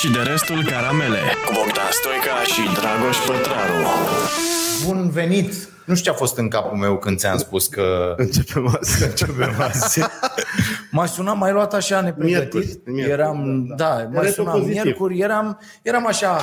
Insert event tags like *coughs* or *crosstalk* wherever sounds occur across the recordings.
și de restul caramele cu Bogdan Stoica și Dragoș Pătraru. Bun venit! Nu știu ce a fost în capul meu când ți-am spus că Începem azi. începem azi. M-a sunat, m-ai luat așa nepregătit. Miercuri, miercuri, eram, da, da m-a Era sunat pozitiv. miercuri, eram, eram așa,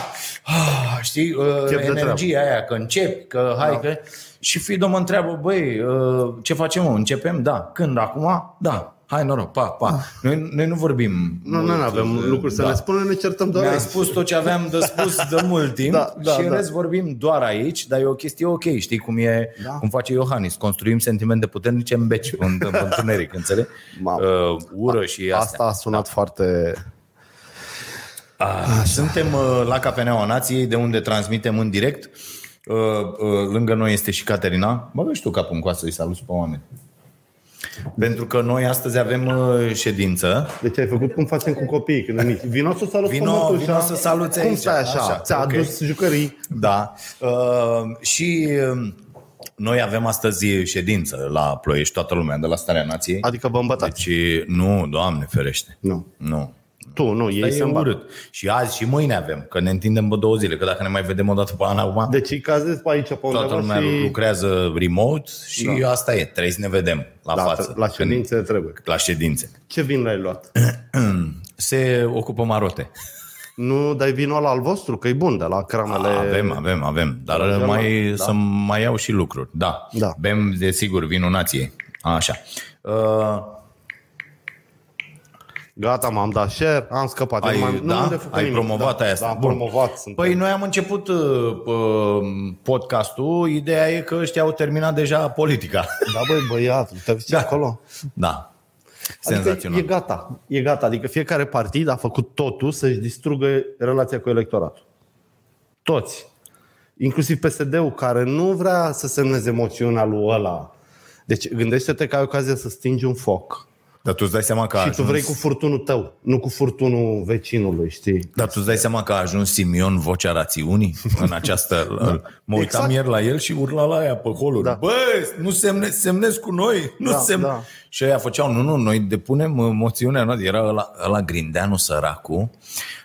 ah, știi, uh, Chef de energia aia, că încep, că hai, că... Și Fido mă întreabă, băi, uh, ce facem, mă? Începem? Da. Când? Acum? Da. Hai, noroc, pa, pa. Noi, noi nu vorbim Nu, mult, nu, nu avem uh, lucruri să da. ne spunem, ne certăm doar Mi-a aici. spus tot ce aveam de spus de mult timp Da, da, și în da. rest vorbim doar aici, dar e o chestie ok, știi cum e, Da. cum face Iohannis, construim sentimente puternice în beci, în, în întuneric, înțeleg? Mamă. Uh, ură și astea. Asta a sunat foarte... Ah, Suntem uh, la Cafeneaua Nației, de unde transmitem în direct. Uh, uh, lângă noi este și Caterina. Băgă și tu capul în coasă să-i salut pe oameni. Pentru că noi astăzi avem uh, ședință. Deci ai făcut cum facem cu copiii când sunt mici. Vino să salut Vino- pe mătușa. vino să saluți Cum aici, stai așa? așa, Ți-a ok. adus jucării. Da. Uh, și uh, noi avem astăzi ședință la Ploiești, toată lumea de la Starea Nației. Adică vă îmbătați. Deci, nu, Doamne ferește. Nu. Nu. Tu, nu, ei Ei se e îmbată. urât. Și azi și mâine avem, că ne întindem pe două zile, că dacă ne mai vedem o dată pe an acum, Deci îi cazezi pe aici, pe toată undeva lumea și... lucrează remote și Da. asta e, trebuie să ne vedem la Da, față. la ședințe trebuie. La ședințe. Ce vin l-ai luat? *clears throat* Se ocupă marote. Nu dai vinul ăla al vostru, că e bun de la cramele... Avem, avem, avem. Dar Avem, mai, da. să mai iau și lucruri. Da. Da. Bem, desigur, vinul nației. Așa. Uh, Gata, m-am dat share, am scăpat. Ai- nu mai, da? nu am de făcut Ai nimic. promovat da, aia Da, asta. am Bun. promovat. Sunt Păi noi am început uh, uh, podcastul, ideea e că ăștia au terminat deja politica. Da, băi, băiatul, te uiți Da. acolo? da. Adică Senzațional. e gata, e gata. Adică fiecare partid a făcut totul să-și distrugă relația cu electoratul. Toți. Inclusiv PSD-ul, care nu vrea să semneze moțiunea lui ăla. Deci gândește-te că ai ocazia să stingi un foc. Dar tu îți dai seama că a și ajuns... tu vrei cu furtunul tău, nu cu furtunul vecinului, știi? Dar tu îți dai seama că a ajuns Simion vocea rațiunii în această... *laughs* Mă uitam Exact. ieri la el și urla la aia pe holuri. Da. Bă, nu semne, semnezi cu noi. Nu Da, semne... da. Și aia făceau, nu, nu, noi depunem uh, moțiunea noastră. Era ăla, ăla Grindeanu săracu.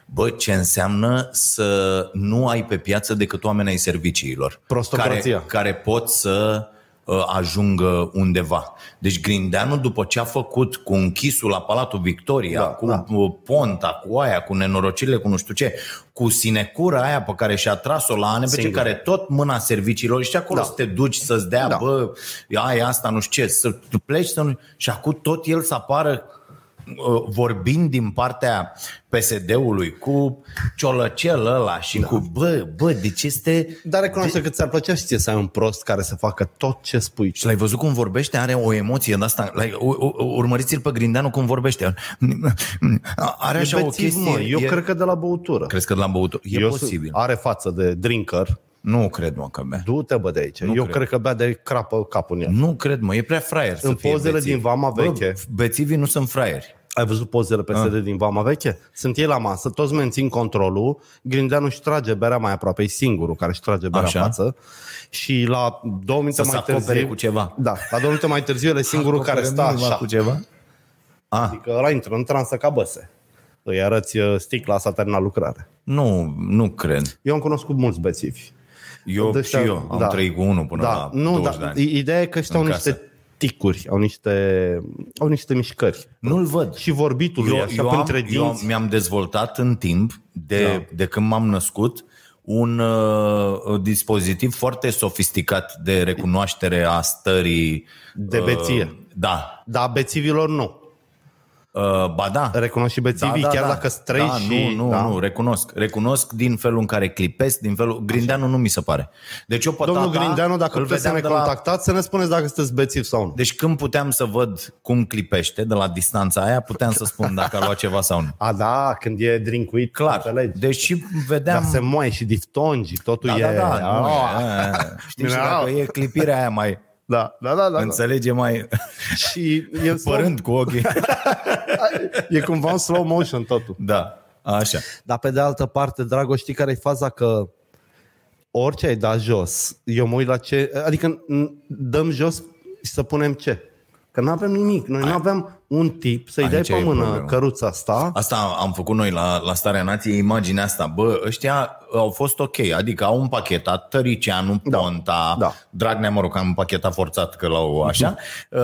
Bă, ce înseamnă să nu ai pe piață decât oameni ai serviciilor. Prostocrația. Care, care pot să uh, ajungă undeva. Deci Grindeanu, după ce a făcut cu închisul la Palatul Victoria, Da, cu da. uh, Ponta, cu aia, cu nenorocirile, cu nu știu ce, cu sinecura aia pe care și-a tras-o la ANPC, Singur. care tot mâna serviciilor, și acolo Da. să te duci să-ți dea, Da. bă, ai asta, nu știu ce, să tu pleci să nu... Și acum tot el să apară uh, vorbind din partea PSD-ului cu ciolăcel ăla și da. cu bă, bă, deci este... Dar recunoaște că ți-ar plăcea și ție să ai un prost care să facă tot ce spui. Și l-ai văzut cum vorbește? Are o emoție de asta. Like, u- u- urmăriți-l pe Grindeanu cum vorbește. Are așa E o bețiv, chestie. mă. Eu e... cred că de la băutură. Crezi că de la băutură? E Eu posibil. Sunt, are față de drinker. Nu cred, mă, că bea. Du-te, bă, de aici. Nu Eu cred. cred. că bea de crapă capul în el. Nu cred, mă, e prea fraier să În fie pozele bețiv. din Vama veche. Bă, bețivii nu sunt fraieri. Ai văzut pozele PSD Ah. din Vama Veche? Sunt ei la masă, toți mențin controlul, Grindeanu își trage berea mai aproape, e singurul care își trage berea Așa. în față și la două minute Să se mai acopere târziu... cu ceva. Da, la două minute mai târziu el e singurul care stă Acopere așa. Cu ceva? Ah, Adică ăla intră în transă ca băse. Îi arăți uh, sticla, s-a terminat lucrare. nu, nu cred. Eu am cunoscut mulți bețivi. Eu Deci, și eu am da. trăit cu unul până da, la nu, 20 de da, ani. Ideea e că ăștia au în niște casă. Ticuri, au niște, au niște mișcări. Nu-l văd. Și vorbitul lui, eu, așa, eu, am, printre eu dinți. mi-am dezvoltat în timp, de, Da. de când m-am născut, un uh, dispozitiv foarte sofisticat de recunoaștere a stării. De beție. Uh, da. Dar bețivilor nu. Uh, ba da. Recunosc și bețivii, chiar dacă străi da, și... Nu, nu, da? nu, recunosc. Recunosc din felul în care clipesc, din felul... Grindeanu nu mi se pare. Deci eu pe Domnul tata Grindeanu, dacă îl puteți să vedeam ne de la- contactați, să ne spuneți dacă sunteți bețivi sau nu. Deci când puteam să văd cum clipește de la distanța aia, puteam să spun dacă a luat ceva sau nu. *laughs* A, da, când e drinkuit, Clar. înțelegi. Deci și Dar vedeam... se moaie și diftongi, totul Da, e... da, da. Nu, Ah, e, e, Știi, și Mineral. dacă e clipirea aia mai... da, da, da, da. Înțelege mai... *laughs* Și e, slow, Părând cu ochii. *laughs* e cumva în slow motion totul. Da, așa. Dar pe de altă parte, Dragoș, știi care e faza că orice ai dat jos, eu mă uit la ce... Adică n- dăm jos și să punem ce? Că nu avem nimic. Noi nu avem un tip, să-i Aici dai pe e mână problema. căruța asta. Asta am făcut noi la, la Starea Nației, imaginea asta. Bă, ăștia au fost ok, adică au împachetat Tăricianu, Da, Ponta, da. Dragnea, mă rog, am împachetat forțat că l-au așa, uh,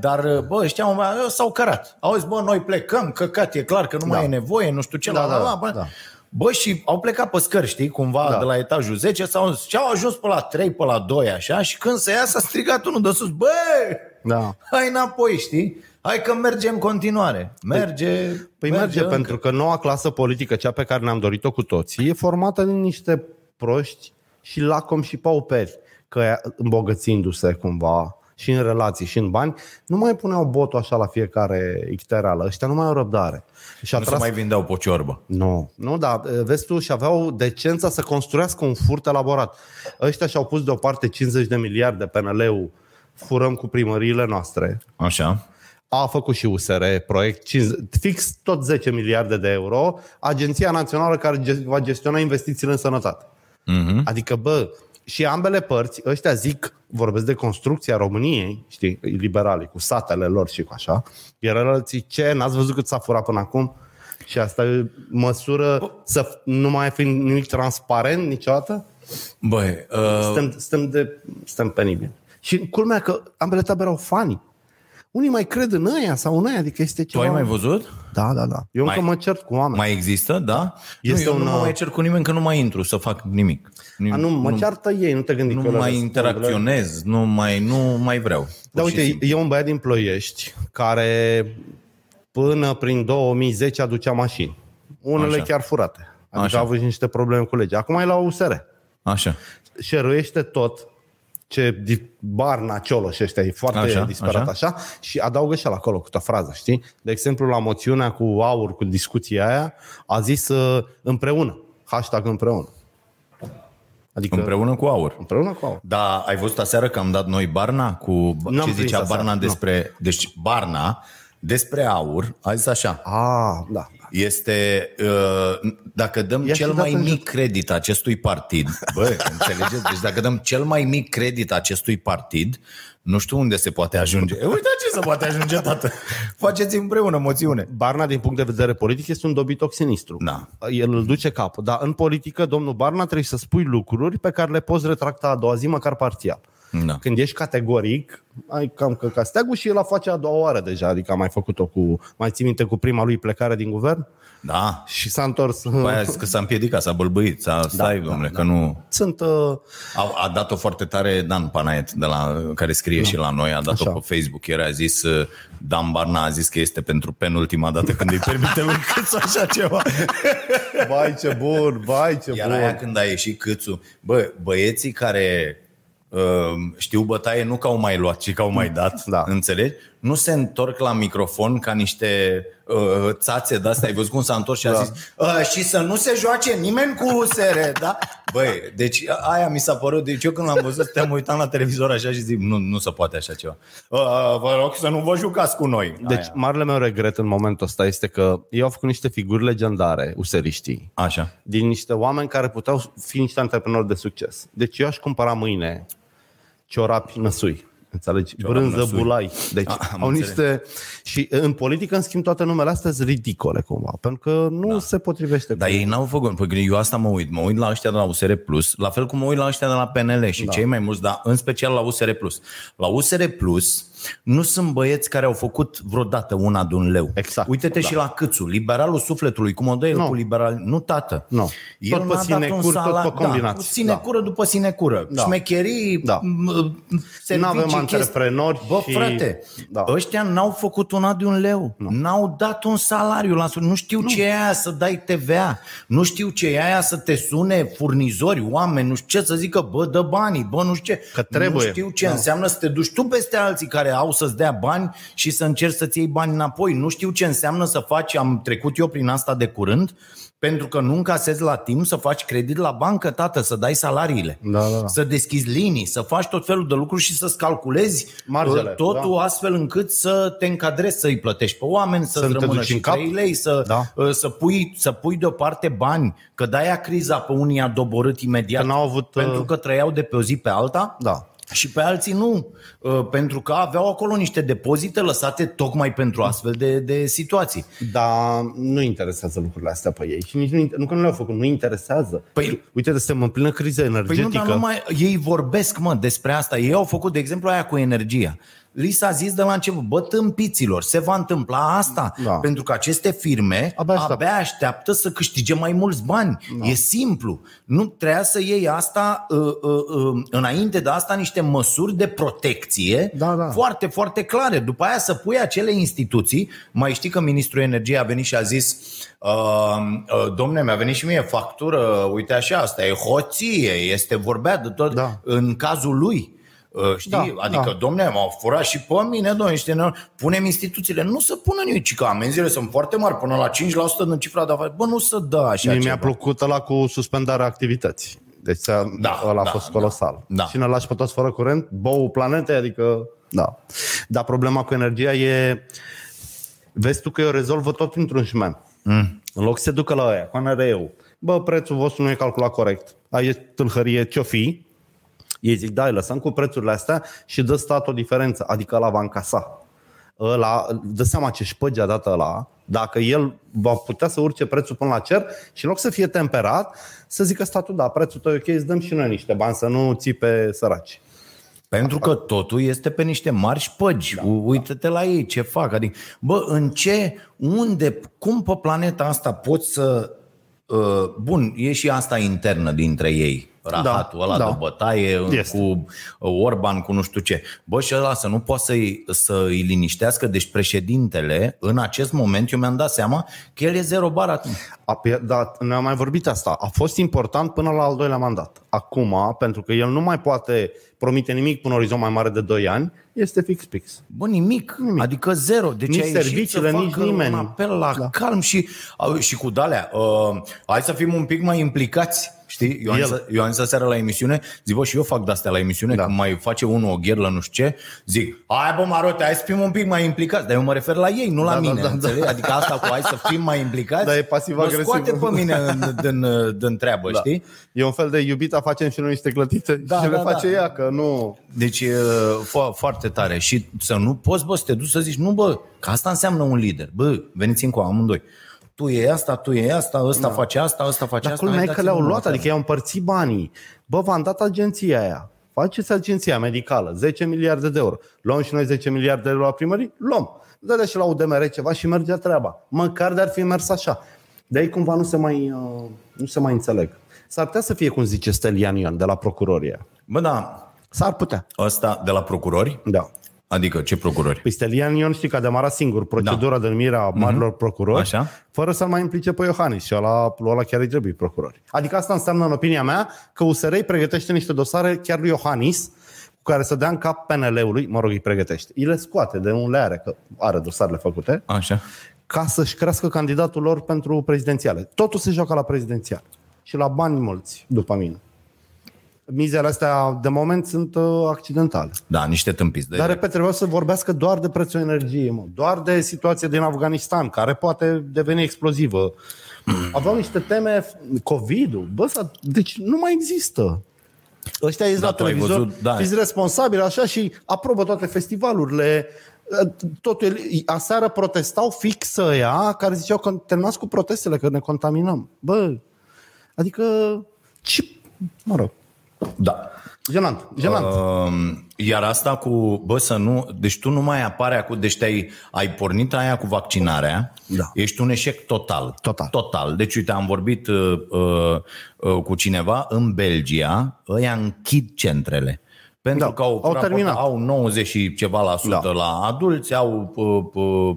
dar bă, ăștia au- s-au cărat. Au zis, bă, noi plecăm, căcat, e clar că nu mai Da. e nevoie, nu știu ce, Da, la, la, da, la, bă. da. Bă, și au plecat pe scări, știi, cumva Da. de la etajul 10 sau și au ajuns pe la 3, pe la 2, așa, și când se ia s-a strigat unul de sus, bă, Da. hai înapoi, știi? Hai că merge în continuare. Merge, Păi merge, încă. pentru că noua clasă politică, cea pe care ne-am dorit-o cu toții, e formată din niște proști și lacom și pauperi, că îmbogățindu-se cumva și în relații și în bani, nu mai puneau botul așa la fiecare icterală. Ăștia nu mai au răbdare. Și a Nu se tras mai vindeau pe ciorbă. Nu, nu, da, vezi tu, și aveau decența să construiască un furt elaborat. Ăștia și-au pus deoparte 50 de miliarde PNL-ul, furăm cu primăriile noastre. Așa. A făcut și USR proiect, 50, fix tot 10 miliarde de euro, Agenția Națională care ge- va gestiona investițiile în sănătate. Mm-hmm. Adică, bă, și ambele părți, ăștia zic, vorbesc de construcția României, știi, liberalii, cu satele lor și cu așa, iar alții, ce, n-ați văzut cât s-a furat până acum? Și asta e măsură să nu mai fi nimic transparent niciodată? Băi, uh, Stăm, stăm, de, stăm penibil. Și culmea că ambele tabere au fani. Unii mai cred în ăia sau în ăia, adică este tu ceva... ai mai văzut? Da, da, da. Eu Mai- încă mă cert cu oameni. Mai există, da? Este nu, eu un, nu mă uh, mai cer cu nimeni că nu mai intru să fac nimic. A, nu, mă ceartă ei, nu te gândi că nu eu le mai răspund, le- interacționez, nu mai, nu mai vreau. Da, pur și uite, simplu. e un băiat din Ploiești care până prin 2010 aducea mașini. Unele Așa. chiar furate. Adică Așa. a avut și niște probleme cu legea. Acum e la USR. Așa. Șeruiește tot ce di- Barna, Cioloș ăștia, e foarte Așa, așa, disperat așa. așa, și adaugă și el acolo câte o frază, știi? De exemplu, la moțiunea cu aur, cu discuția aia, a zis uh, împreună, hashtag împreună. Adică Împreună cu aur. împreună cu aur. Da, ai văzut aseară că am dat noi Barna cu N-am ce prins zicea aseară, Barna nu. despre deci Barna despre aur, a zis așa. Ah, da. Este, uh, dacă dăm Ia cel și mai dată în mic credit acestui partid, *laughs* bă, înțelegeți? Deci dacă dăm cel mai mic credit acestui partid, nu știu unde se poate ajunge. E, *laughs* uite ce se poate ajunge, tată. Faceți împreună moțiune. Barna, din punct de vedere politic, este un dobitoc sinistru. Da. El îl duce capul. Dar în politică, domnul Barna, trebuie să spui lucruri pe care le poți retracta a doua zi, măcar parțial. Da. Când ești categoric, ai cam că steagul și el a face a doua oară deja, adică a mai făcut-o cu, mai ții minte, cu prima lui plecare din guvern Da. și s-a întors. Păi aia zis că s-a împiedicat, s-a bălbăit, s-a, stai, da, domnule, da. că nu... Sunt, uh, A, a dat-o foarte tare Dan Panaet, de la, care scrie și la noi, a dat-o Da. Așa. pe Facebook. Ieri a zis, uh, Dan Barna a zis că este pentru penultima dată când îi permite lui *laughs* Câțu așa ceva. vai ce bun, vai ce Iar bun. aia când a ieșit Câțu, bă, băieții care uh, știu bătaie nu că au mai luat, ci că au mai dat, Da. înțelegi? Nu se întorc la microfon ca niște uh, țațe de astea. Ai văzut cum s-a întors și a Da. zis uh, și să nu se joace nimeni cu USR, da? Băi, deci aia mi s-a părut, deci eu când l-am văzut, te-am uitat la televizor așa și zic, nu, nu se poate așa ceva. Uh, vă rog să nu vă jucați cu noi. Deci, Aia. marele meu regret în momentul ăsta este că ei au făcut niște figuri legendare, useriștii, Așa. din niște oameni care puteau fi niște antreprenori de succes. Deci eu aș cumpăra mâine ciorapi năsui. Înțelegi? Ciorapi Brânză, năsui. bulai. Deci Ah, am au înțeles. niște... Și în politică, în schimb, toate numele astea sunt ridicole cumva, pentru că nu da. se potrivește Dar cu... ei n-au făcut, păi eu asta mă uit, mă uit la ăștia de la USR Plus, la fel cum mă uit la ăștia de la PNL și da. cei mai mulți, dar în special la USR Plus. La USR Plus nu sunt băieți care au făcut vreodată una de un leu. Exact, Uite-te da. și la Câțu, liberalul sufletului, cum o dă el Nu. cu liberal. Nu, tată. Nu. El Tot pe n-a dat un sinecuri, tot salar- pe combinații. Da, sinecură după sinecură. Da. Șmecherii, Da. m- servicii, N-avem chestii. antreprenori Bă, și- frate, Da. ăștia n-au făcut una de un leu. Nu. N-au dat un salariu la Nu știu nu. ce e aia să dai TVA. Nu știu ce e aia să te sune furnizori, oameni, nu știu ce să zică, bă, dă banii, bă, nu știu ce. Că trebuie. Nu știu ce Da. înseamnă să te duci tu peste alții care au să-ți dea bani și să încerci să-ți iei bani înapoi. Nu știu ce înseamnă să faci, am trecut eu prin asta de curând, pentru că nu încasezi la timp să faci credit la bancă, tată, să dai salariile, Da, da, da. să deschizi linii, să faci tot felul de lucruri și să-ți calculezi Marjele, uh, totul da. astfel încât să te încadrezi, să-i plătești pe oameni, să-ți Să nu te rămână duci și în cap. 3 lei, să, Da. uh, să, pui, să pui deoparte bani, că de-aia criza pe unii a doborât imediat, Că n-au avut, uh, pentru că trăiau de pe o zi pe alta. Da. Și pe alții nu, uh, pentru că aveau acolo niște depozite lăsate tocmai pentru astfel de, de situații. Dar nu interesează lucrurile astea pe ei. Și nici nu, nu că nu le-au făcut, nu interesează. Păi- Uite, suntem în plină criză Păi nu, energetică. dar numai, ei vorbesc, mă, despre asta. Ei au făcut, de exemplu, aia cu energia. Li s-a zis de la început, bă, tâmpiților, se va întâmpla asta. Da. Pentru că aceste firme Abia abia, așteaptă. abia așteaptă să câștige mai mulți bani. Da. E simplu. Nu trebuia să iei asta, uh, uh, uh, înainte de asta, niște măsuri de protecție Da, da. foarte, foarte clare. După aia să pui acele instituții, mai știi că ministrul energiei a venit și a zis uh, uh, domne, mi-a venit și mie factură, uite așa, asta e hoție, este vorbea de tot Da. în cazul lui. Uh, Știi? Da, adică, da. domne, m-au furat și pe mine, domne, niște ne- punem instituțiile. Nu să pună nimic, ci că amenziile sunt foarte mari, până la 5% din cifra de afaceri. Bă, nu să dă așa Mie ceva. mi-a plăcut ăla cu suspendarea activității. Deci da, Da, ăla a da, fost da. colosal. Da. Și ne lași pe toți fără curent, bou planete, adică da. Dar problema cu energia e vezi tu că eu rezolvă tot într-un șmen. Mm. În loc să se ducă la aia, cu NRE-ul. Bă, prețul vostru nu e calculat corect. Ai e tâlhărie, ce-o fi? Ei zic, da, îi lăsăm cu prețurile astea și dă stat o diferență, adică la va încasa. Ăla, dă seama ce șpăgi a dat ăla, dacă el va putea să urce prețul până la cer și în loc să fie temperat, să zică statul, da, prețul tău e ok, îți dăm și noi niște bani, să nu ții pe săraci. Pentru că totul este pe niște mari șpăgi. Da, Uită-te la ei ce fac. Adică, bă, în ce, unde, cum pe planeta asta poți să... Uh, bun, e și asta internă dintre ei. Rahatul Da, ăla da. de bătaie Este. cu uh, Orban, cu nu știu ce. Bă, și ăla să nu poată să-i, să-i liniștească. Deci președintele, în acest moment, eu mi-am dat seama că el e zero bar atunci. A, pe- da, ne-am mai vorbit asta. A fost important până la al doilea mandat. Acum, pentru că el nu mai poate promite nimic până orizont mai mare de 2 ani, este fix pix. Bă, nimic. nimic. Adică zero. Deci Nici a ieșit serviciile, să nici facă nimeni. un apel la da. calm și, au- și cu dalea. Uh, hai să fim un pic mai implicați. Știi? Eu am, El. zis, eu am zis aseară la emisiune, zic, bă, și eu fac de-astea la emisiune, Da. da. când mai face unul o gherlă, nu știu ce, zic, hai bă, Marote, hai să fim un pic mai implicați. Dar eu mă refer la ei, nu la Da, da, mine, da, da. înțelegi? Adică asta cu hai să fim mai implicați, Da, e pasiv-agresiv. mă scoate pe mine *laughs* în, din, din treabă, Da. știi? E un fel de iubita, facem și noi niște clătite Da, și le da, face da. ea, că nu... Deci e fo- foarte tare și să nu poți, bă, să te duci să zici, nu bă, că asta înseamnă un lider. Bă, veniți încă amândoi. Tu e asta, tu e asta, ăsta da. face asta, ăsta face Dar asta. culmea e hai, că le-au dați-mi luat, una. adică i-au împărțit banii. Bă, v-am dat agenția aia. Faceți agenția medicală, 10 miliarde de euro. Luăm și noi 10 miliarde de euro la primării? Luăm. Dă și la UDMR ceva și merge treaba. Măcar de-ar fi mers așa. De aici cumva nu se mai, uh, nu se mai înțeleg. S-ar putea să fie cum zice Stelian Ion de la procurorie. Bă, da, S-ar putea. ăsta de la procurori, Da. Adică ce procurori? Păi Stelian Ion știi că a demarat singur procedura de numire a marilor procurori, Așa. fără să-l mai implice pe Iohannis și ăla, ăla chiar îi trebuie procurori. Adică asta înseamnă, în opinia mea, că USR îi pregătește niște dosare chiar lui Iohannis, cu care să dea în cap PNL-ului, mă rog, îi pregătește. Îi le scoate de unde le are, că are dosarele făcute, Așa. ca să-și crească candidatul lor pentru prezidențiale. Totul se joacă la prezidențial. Și la bani mulți, după mine. Mizele astea, de moment, sunt uh, accidentale. Da, niște tâmpiți. De... Dar, repet, trebuia să vorbească doar de prețul energiei, mă. doar de situația din Afganistan, care poate deveni explozivă. *clears throat* Aveau niște teme, COVID-ul, bă, s-a- deci nu mai există. Ăștia ies Da, la tu ai televizor, văzut, da. fiți responsabili așa și aprobă toate festivalurile. Totul, aseară protestau fix ăia care ziceau că terminați cu protestele, că ne contaminăm. Bă, adică, ce, mă rog, Da. jenant, jenant. Uh, iar asta cu, bă, să nu, deci tu nu mai apare acum, deci te-ai, ai pornit aia cu vaccinarea, Da. ești un eșec total. Total. Total. Deci, uite, am vorbit uh, uh, uh, cu cineva în Belgia, ăia închid centrele. Pentru Da, că au, au terminat. au 90 și ceva la sută Da. la adulți, au uh, uh,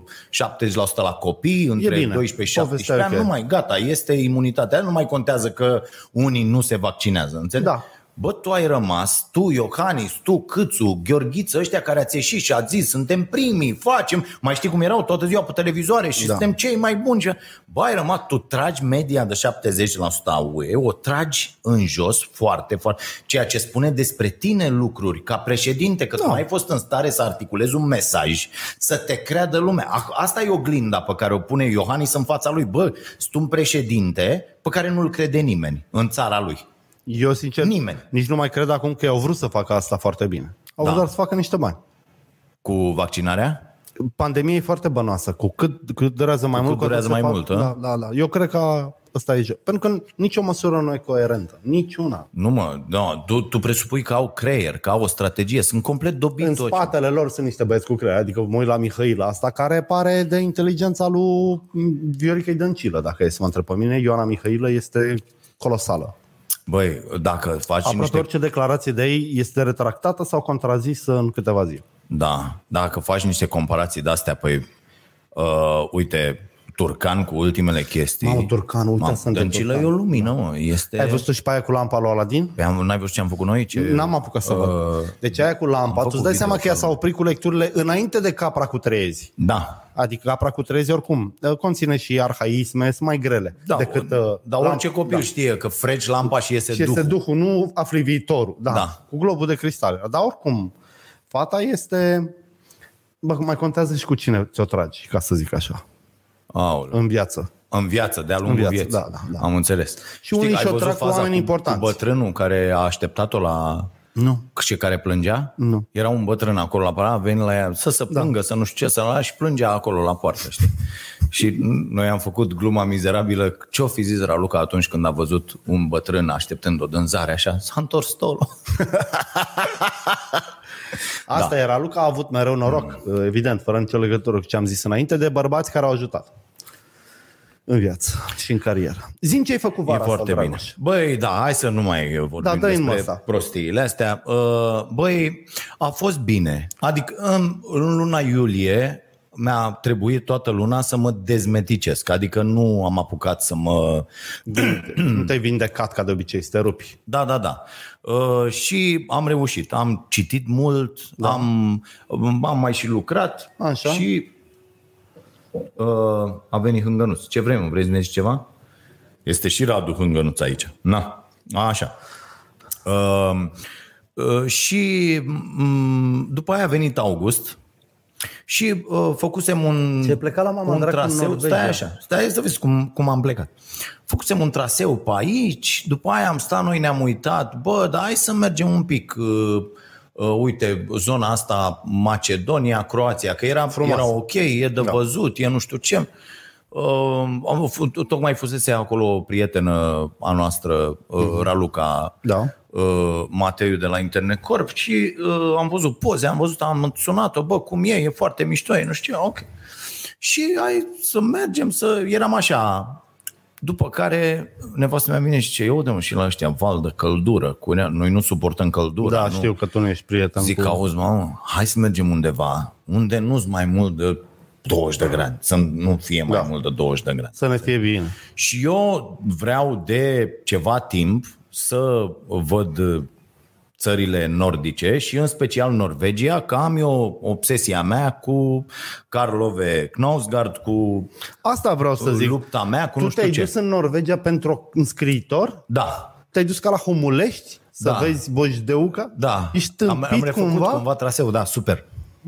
70% la copii, între bine. 12 și Povestea 17 e ani, ok. nu mai, gata, este imunitatea, nu mai contează că unii nu se vaccinează, înțelegi? Da. Bă, tu ai rămas, tu, Iohannis, tu, Câțu, Gheorghiță, ăștia care ați ieșit și ați zis, suntem primii, facem, mai știi cum erau toată ziua pe televizoare și Da. da. suntem cei mai buni. Și- Bă, ai rămas, tu tragi media de 70% a UE, o tragi în jos foarte, foarte, ceea ce spune despre tine lucruri ca președinte, că da. tu nu ai fost în stare să articulezi un mesaj, să te creadă lumea. A- Asta e oglinda pe care o pune Iohannis în fața lui. Bă, sunt un președinte pe care nu-l crede nimeni în țara lui. Eu, sincer, Nimeni. nici nu mai cred acum că au vrut să facă asta foarte bine. Au Da. vrut doar să facă niște bani. Cu vaccinarea? Pandemia e foarte bănoasă. Cu cât, cât durează mai Cu mult, cât cu atât durează se mai fac- mult, Da, da, da. Eu cred că ăsta e joc. Pentru că nicio măsură nu e coerentă. Niciuna. Nu mă, no, tu, tu presupui că au creier, că au o strategie, sunt complet În dobitoci. spatele lor sunt niște băieți cu creier. Adică mă uit la Mihail asta, care pare de inteligența lui Viorica Dăncilă, dacă e să mă întreb pe mine. Ioana Mihailă este colosală. Băi, dacă faci Aproape niște... orice declarație de ei este retractată sau contrazisă în câteva zile. Da, dacă faci niște comparații de-astea, păi, uh, uite, Turcan cu ultimele chestii. Mamă, Turcan, uite, Mamă, sunt de Dăncilă Turcan. e o lumină, mă. Este... Ai văzut și pe aia cu lampa lui Aladin? Pe am, n-ai văzut ce am făcut noi? Ce... N-am apucat să văd. Deci aia cu lampa, tu făcut îți dai seama video că ea să- s-a oprit cu lecturile înainte de capra cu trezi. Da. Adică capra cu trezi oricum uh, conține și arhaisme, sunt mai grele Da, decât... uh, dar lampa. orice copil Da. știe că freci lampa și iese Și este duhul. Duhul, nu afli viitorul. Da, Da. cu globul de cristal. Dar oricum, fata este... Bă, mai contează și cu cine ți-o tragi, ca să zic așa, Aoleu. în viață. În viață, de-a lungul viață, vieții. da, da, da. Am înțeles. Și unii că ai și-o văzut trag cu faza oameni cu, importanți. Cu bătrânul care a așteptat-o la... Nu. Și care plângea? Nu. Era un bătrân acolo la pară, a venit la ea să se plângă, da. să nu știu ce, să la și plângea acolo la poartă, știi? și noi am făcut gluma mizerabilă. Ce-o fi zis Raluca atunci când a văzut un bătrân așteptând o dânzare așa? S-a întors stolul. *laughs* Asta era Luca a avut mereu noroc, Mm. evident, fără nicio legătură cu ce am zis înainte, de bărbați care au ajutat în viață și în carieră. Zim ce ai făcut E vara foarte asta, bine. Dragoș. Băi, da, hai să nu mai vorbim Da, dă-i în despre măsa. prostiile astea. Uh, Băi, a fost bine. Adică în, în luna iulie mi-a trebuit toată luna să mă dezmeticesc. Adică nu am apucat să mă... *clears throat* Nu te-ai vindecat ca de obicei, să te rupi. Da, da, da. Uh, și am reușit. Am citit mult, da. am, am mai și lucrat Așa. și uh, a venit Hângănuț. Ce vrei, mă? Vrei să ne zici ceva? Este și Radu Hângănuț aici. Na, așa. Uh, uh, și m- după aia a venit August și uh, făcusem un, Ce-ai plecat la mama un dracu în traseu. Norvegia. Stai așa, stai să vezi cum, cum am plecat. Făcusem un traseu pe aici, după aia am stat, noi ne-am uitat, bă, dar hai să mergem un pic, uh, uh, uite, zona asta, Macedonia, Croația, că era, Frumos. era ok, e de Da. văzut, e nu știu ce. Uh, am, f- tocmai fusese acolo o prietenă a noastră, uh, Raluca, Da. uh, Mateiu de la Internet Corp și uh, am văzut poze, am văzut, am sunat-o, bă, cum e, e foarte mișto, e, nu știu, ce, ok. Și hai să mergem, să eram așa. După care nevastă mea vine și ce, eu de și la ăștia val de căldură, cu nea, noi nu suportăm căldura. Da, nu? știu că tu nu ești prieten Zic, cu... auzi, mamă, hai să mergem undeva unde nu-s mai mult de 20 de grade, să nu fie mai Da. mult de 20 de grade. Să ne fie bine. Și eu vreau de ceva timp să văd țările nordice și în special Norvegia, că am eu obsesia mea cu Karlove Knausgaard, cu Asta vreau să zic. lupta mea cu tu nu știu te-ai ce. dus în Norvegia pentru un scriitor? Da, Te-ai dus ca la Homulești? Să Da. vezi Bojdeuca? da. Ești am, tâmpit am refăcut cumva? cumva traseul, da, super.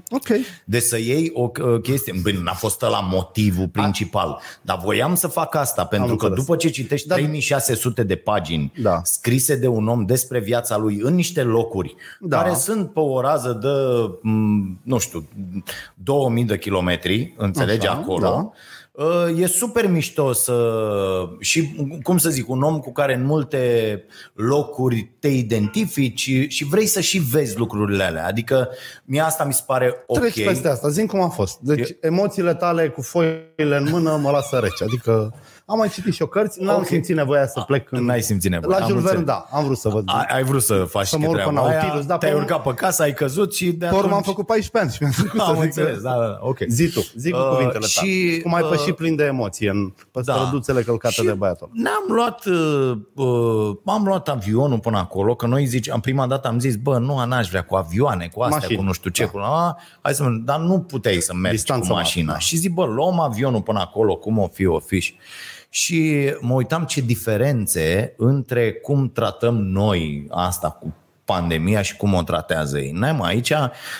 Ok. Deci să iei o uh, chestie, bine, n-a fost la motivul principal, dar voiam să fac asta, pentru că înțeles. după ce citești Da. 3600 de pagini Da. scrise de un om despre viața lui în niște locuri Da. care sunt pe o rază de, m, nu știu, 2000 de kilometri, înțelegi, Așa, acolo, da. Uh, E super mișto să... Și, cum să zic, un om cu care în multe locuri te identifici și vrei să și vezi lucrurile alea. Adică mie asta mi se pare ok. Treci peste asta. Zim cum a fost. Deci emoțiile tale cu foile în mână mă lasă rece. Adică am mai citit și o cărți, n-am Ok. simțit nevoia să plec în... N-ai simțit nevoia, La am Jules Verne, înțeles. da, am vrut să văd. Ai, ai vrut să faci Să și mă urc treaba pe aia, Nautilus, da, te-ai pe urcat pe casă, ai căzut și de Pe urmă am atunci... făcut 14 ani și mi-am trecut *laughs* Am să zic înțeles, că- da, da, ok. Zi tu, zi cu Uh, cuvintele și, tale. Cum ai uh, pășit plin de emoție în pe Da. străduțele călcate Și de băiatul ăla. Ne-am luat, uh, uh, am luat avionul până acolo, că noi zici, am prima dată am zis, bă, nu, n-aș vrea cu avioane, cu astea, Mașini. cu nu știu ce, cu a, hai să dar nu puteai să mergi Distanță cu mare, mașina. da. Și zic, bă, luăm avionul până acolo, cum o fi, o fi. și- Și mă uitam ce diferențe între cum tratăm noi asta cu pandemia și cum o tratează ei. N-ai mă, aici,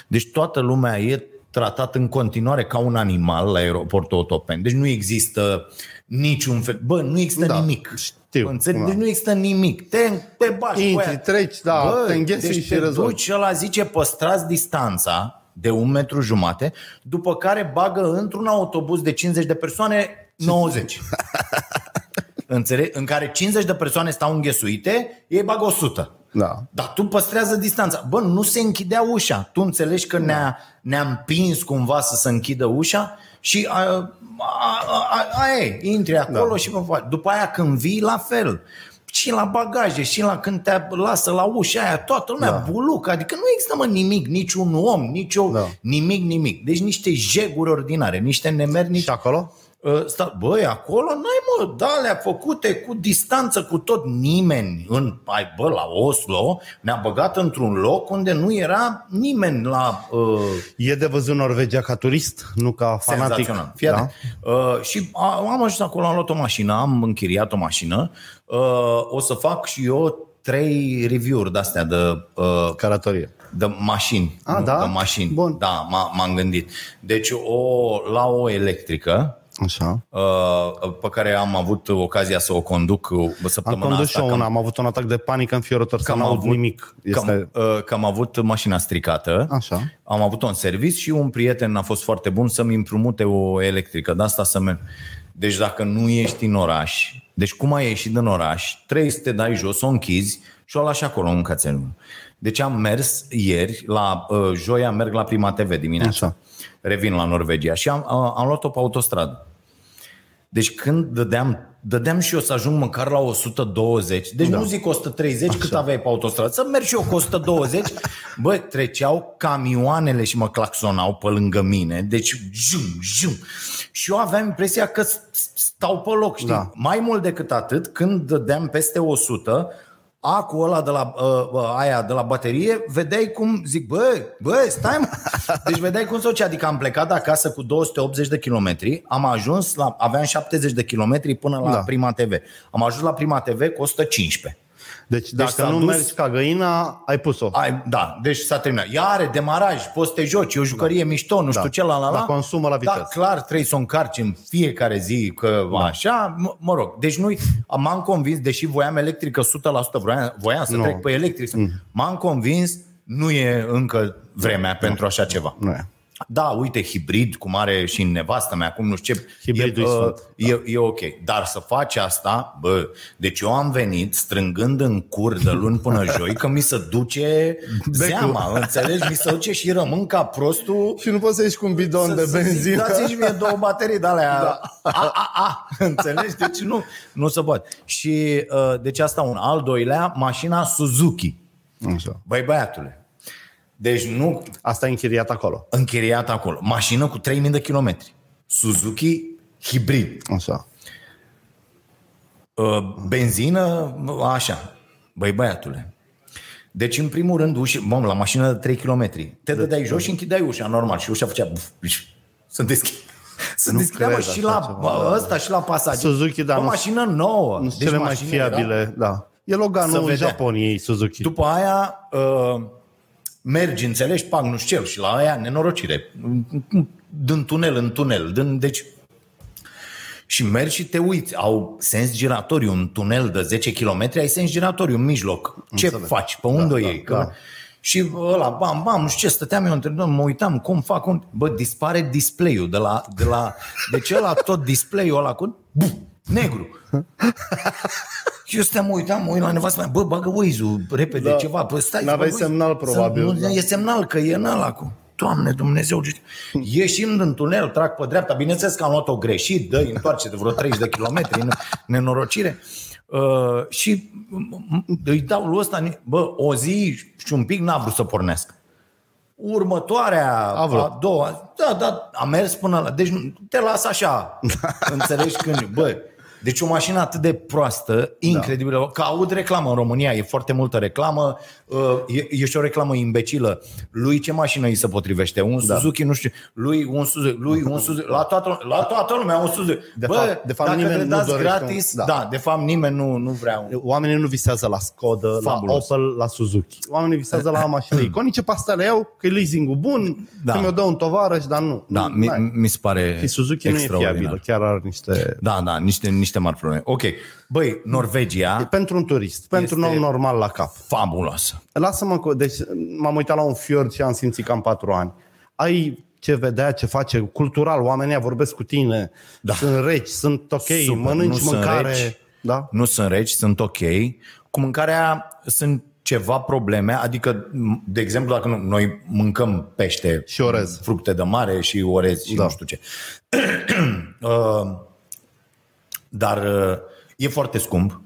deci toată lumea e tratat în continuare ca un animal la aeroportul Otopeni. Deci nu există niciun fel. Bă, nu există Da, nimic. știu, Înțelegi? da. Deci nu există nimic. Te, te bași cu Intri, aia. treci, da, te înghesui deci și te rezolvi. duci și ăla zice păstrați distanța de un metru jumate, după care bagă într-un autobuz de 50 de persoane 90. *laughs* Înțelegi? În care 50 de persoane stau înghesuite, ei bagă 100. Da. Dar tu păstrează distanța. Bă, nu se închidea ușa. Tu înțelegi că ne-a, ne-a împins cumva să se închidă ușa și a, a, a, a, a, e, intri acolo da. și mă faci. După aia când vii, la fel. Și la bagaje, și la când te lasă la ușa aia, toată lumea da. buluc. Adică nu există mă nimic, niciun om, nici o, Da. da. nimic, nimic. Deci niște jeguri ordinare, niște nemernici Și acolo? Uh, Sta, băi, acolo n-ai mă, da, alea făcute cu distanță, cu tot nimeni în, ai, bă, la Oslo ne-a băgat într-un loc unde nu era nimeni la uh, E de văzut Norvegia ca turist, nu ca fanatic. senzațional. Fii da? uh, și a, am ajuns acolo, am luat o mașină, am închiriat o mașină, uh, o să fac și eu trei review-uri de-astea de uh, Caratorie. de mașini. A, nu, da? De mașini. Bun. Da, m- m-am gândit. Deci o, la o electrică, Așa. uh, pe care am avut ocazia să o conduc uh, Am săptămâna condus asta. și eu că una, am, am avut un atac de panică înfiorător, să că nu am aud avut- nimic. că, am, Este... uh, că am avut mașina stricată. Așa. Am avut-o în serviciu și un prieten a fost foarte bun să-mi împrumute o electrică. De asta să merg. Deci dacă nu ești în oraș, deci cum ai ieșit din oraș, trebuie să te dai jos, o închizi și o lași acolo în cățelul. Deci am mers ieri, la uh, joia merg la Prima TV dimineața. Așa. Revin la Norvegia și am, uh, am luat-o pe autostradă. Deci când dădeam, dădeam și eu să ajung măcar la 120, deci da. nu zic 130 Așa. cât aveai pe autostradă, să merg și eu cu 120, *laughs* bă, treceau camioanele și mă claxonau pe lângă mine, deci jum, jum. Și eu aveam impresia că s- s- stau pe loc, știi? Da. Mai mult decât atât, când dădeam peste 100, acul ăla de la, uh, uh, aia de la baterie, vedeai cum, zic, bă, bă, stai mă. *laughs* Deci vedeai cum se duce, adică am plecat de acasă cu 280 de kilometri, am ajuns la, aveam 70 de kilometri până la Da. da. Prima TV. Am ajuns la Prima TV cu 115. Deci dacă s-a nu dus- mergi ca găina, ai pus-o. Ai, da, deci s-a terminat. Ea are demaraj, poți să te joci, e o jucărie da. mișto, nu știu Da. ce, la la la. Dar consumă la viteză. Da, clar, trebuie să o încarci în fiecare zi, că da. așa, mă, mă rog. Deci nu m-am convins, deși voiam electrică 100%, voiam, voiam să Nu. trec pe electric, mm. m-am convins, nu e încă vremea pentru așa ceva. Nu e. Da, uite, hibrid, cum are și în nevastă mea, acum nu știu ce. Hibridul e, e uh, sfânt, e, e ok. Dar să faci asta, bă, deci eu am venit strângând în cur de luni până *laughs* joi că mi se duce zeama, înțelegi? Mi se duce și rămân ca prostul Și nu poți să ieși cu un bidon să- de să zic, benzină. Dați-și mie două baterii de alea. Da. A, a, a, înțelegi? Deci nu, nu se poate. Și uh, deci asta un. Al doilea, mașina Suzuki. Așa. Băi băiatule, deci nu Asta e închiriat acolo. închiriat acolo. Mașină cu 3000 de kilometri. Suzuki hibrid. Așa. Uh, benzină, așa. Băi băiatule. Deci, în primul rând, uși, bom, la mașină de 3 km. Te dădeai jos și închideai ușa, normal. Și ușa făcea... Buf, buf, să deschid. Să Nu deschidea mă, cred și așa la ceva, bă, da. ăsta și la pasager. Suzuki, da, O nu- mașină nouă. Nu sunt Deci cele mai mașina era- fiabile, da. E Să Loganul vedem. Japoniei, Suzuki. După aia uh, mergi, înțelegi, pac, nu știu ce, și la aia nenorocire. Din tunel în tunel. Din, deci și mergi și te uiți. Au sens giratoriu, un tunel de 10 km, ai sens giratoriu în mijloc. Ce Înțeleg. faci? Pe unde Da, o da, iei? Că... da. Și ăla, bam, bam, nu știu ce, stăteam eu între mă uitam cum fac un... Bă, dispare display-ul de la... De la... Deci ăla, tot display-ul ăla cu... Buf, negru. *laughs* Și eu stăteam, mă uitam, mă uit la nevastă mea, bă, bagă Waze-ul, repede, Da. ceva, bă, stai. N-aveai bă, Waze. semnal, probabil, Să, nu, da. E semnal că e în ăla cu... Doamne Dumnezeu, ce- *laughs* ieșim din tunel, trag pe dreapta, bineînțeles că am luat-o greșit, dă întoarce de vreo 30 de kilometri, în nenorocire. Uh, și m- m- îi dau lui ăsta, bă, o zi și un pic n-a vrut să pornească. Următoarea, A vrut. a doua, da, da, a mers până la... Deci nu- te las așa, *laughs* înțelegi când... Bă, Deci o mașină atât de proastă, incredibilă, da. că aud reclamă în România, e foarte multă reclamă, uh, e, e și o reclamă imbecilă. Lui ce mașină îi se potrivește? Un Da. Suzuki, nu știu, lui un Suzuki, lui un Suzuki, la toată, la toată lumea un Suzuki. De Bă, fapt- de fapt dacă nimeni le nu dați dorește gratis, un- da. da. da, de fapt nimeni nu, nu vrea un... Oamenii nu visează la Skoda, Fabulos. la Opel, la Suzuki. Oamenii visează la mașini *clears throat* iconice, pe asta le iau, că e leasing-ul bun, Da. da. că mi-o dă un tovarăș, dar nu. Da, nu, mi, n-ai. mi se pare Și Suzuki nu e extraordinar. fiabilă, chiar are niște... Da, da, niște, niște mari probleme. Ok, băi, Norvegia, E pentru un turist, pentru un Este- om normal la cap. fabuloasă. Lasă-mă, cu- deci m-am uitat la un fiord și am simțit cam patru ani. Ai ce vedea, ce face, cultural, oamenii ăia vorbesc cu tine, da. sunt reci, sunt ok, Super, mănânci nu sunt mâncare. reci. Da? nu sunt reci, sunt ok. Cu mâncarea sunt ceva probleme, adică, m- de exemplu, dacă nu, noi mâncăm pește, Și orez. fructe de mare și orez și Da. nu știu ce. *clears throat* Uh, Dar uh, e foarte scump.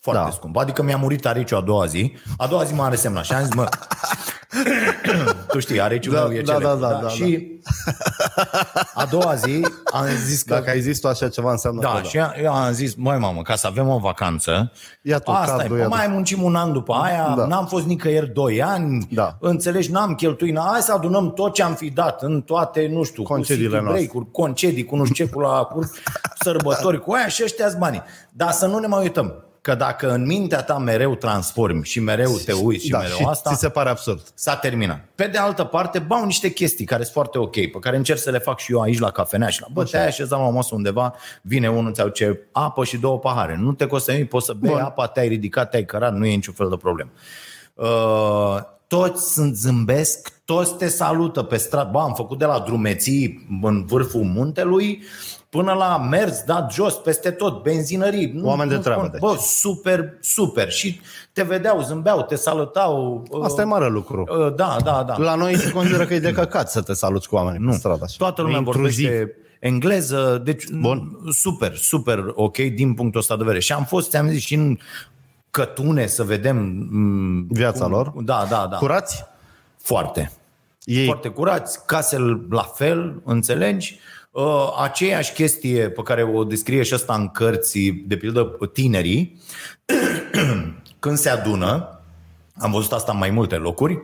Foarte Da. scump. Adică mi-a murit areciul a doua zi. A doua zi m-a resemnat și am zis, mă, *coughs* tu știi, areciul Da, meu e da, celebre. da, da, da, Și a doua zi am zis că *laughs* Dacă ai zis tu așa ceva, înseamnă da, că da. și eu am zis, măi mamă, ca să avem o vacanță, Ia tu asta e, cadrul, pă, ia tu. mai muncim un an după aia, Da. n-am fost nicăieri doi ani, Da. înțelegi, n-am cheltuit, n- hai să adunăm tot ce am fi dat în toate, nu știu, Concediile cu city noastre. break-uri, concedii, cu nu știu ce, cu, la, cu *laughs* sărbători, cu aia și ăștia banii. Dar să nu ne mai uităm, că dacă în mintea ta mereu transformi și mereu te uiți și da, mereu și asta, ți se pare absurd. S-a terminat. Pe de altă parte, bau niște chestii care sunt foarte ok, pe care încerc să le fac și eu aici la cafenea și la bă, te-ai așezat la o masă undeva, vine unul, ți ce apă și două pahare. Nu te costă nimic, poți să bei Bun. apa, te-ai ridicat, te-ai cărat, nu e niciun fel de problemă. Uh, toți sunt zâmbesc, toți te salută pe stradă. Ba, am făcut de la drumeții în vârful muntelui până la mers, dat jos, peste tot, benzinării. Nu- Oameni de nu treabă, spun- deci. Bă, super, super. Și te vedeau, zâmbeau, te salutau. uh, Asta e mare lucru. Uh, Da, da, da. La noi se consideră că e de căcat să te saluți cu oamenii nu. pe stradă așa. Toată lumea E intruziv. vorbește engleză, deci Bun. super, super ok din punctul ăsta de vedere. Și am fost, ți-am zis, și în cătune să vedem m, Viața lor. Da, da, da. Curați? Foarte. Ei, Foarte curați, casele la fel, înțelegi? Uh, aceeași chestie pe care o descrie și ăsta în cărți, de pildă tinerii, *clears throat* când se adună, am văzut asta în mai multe locuri,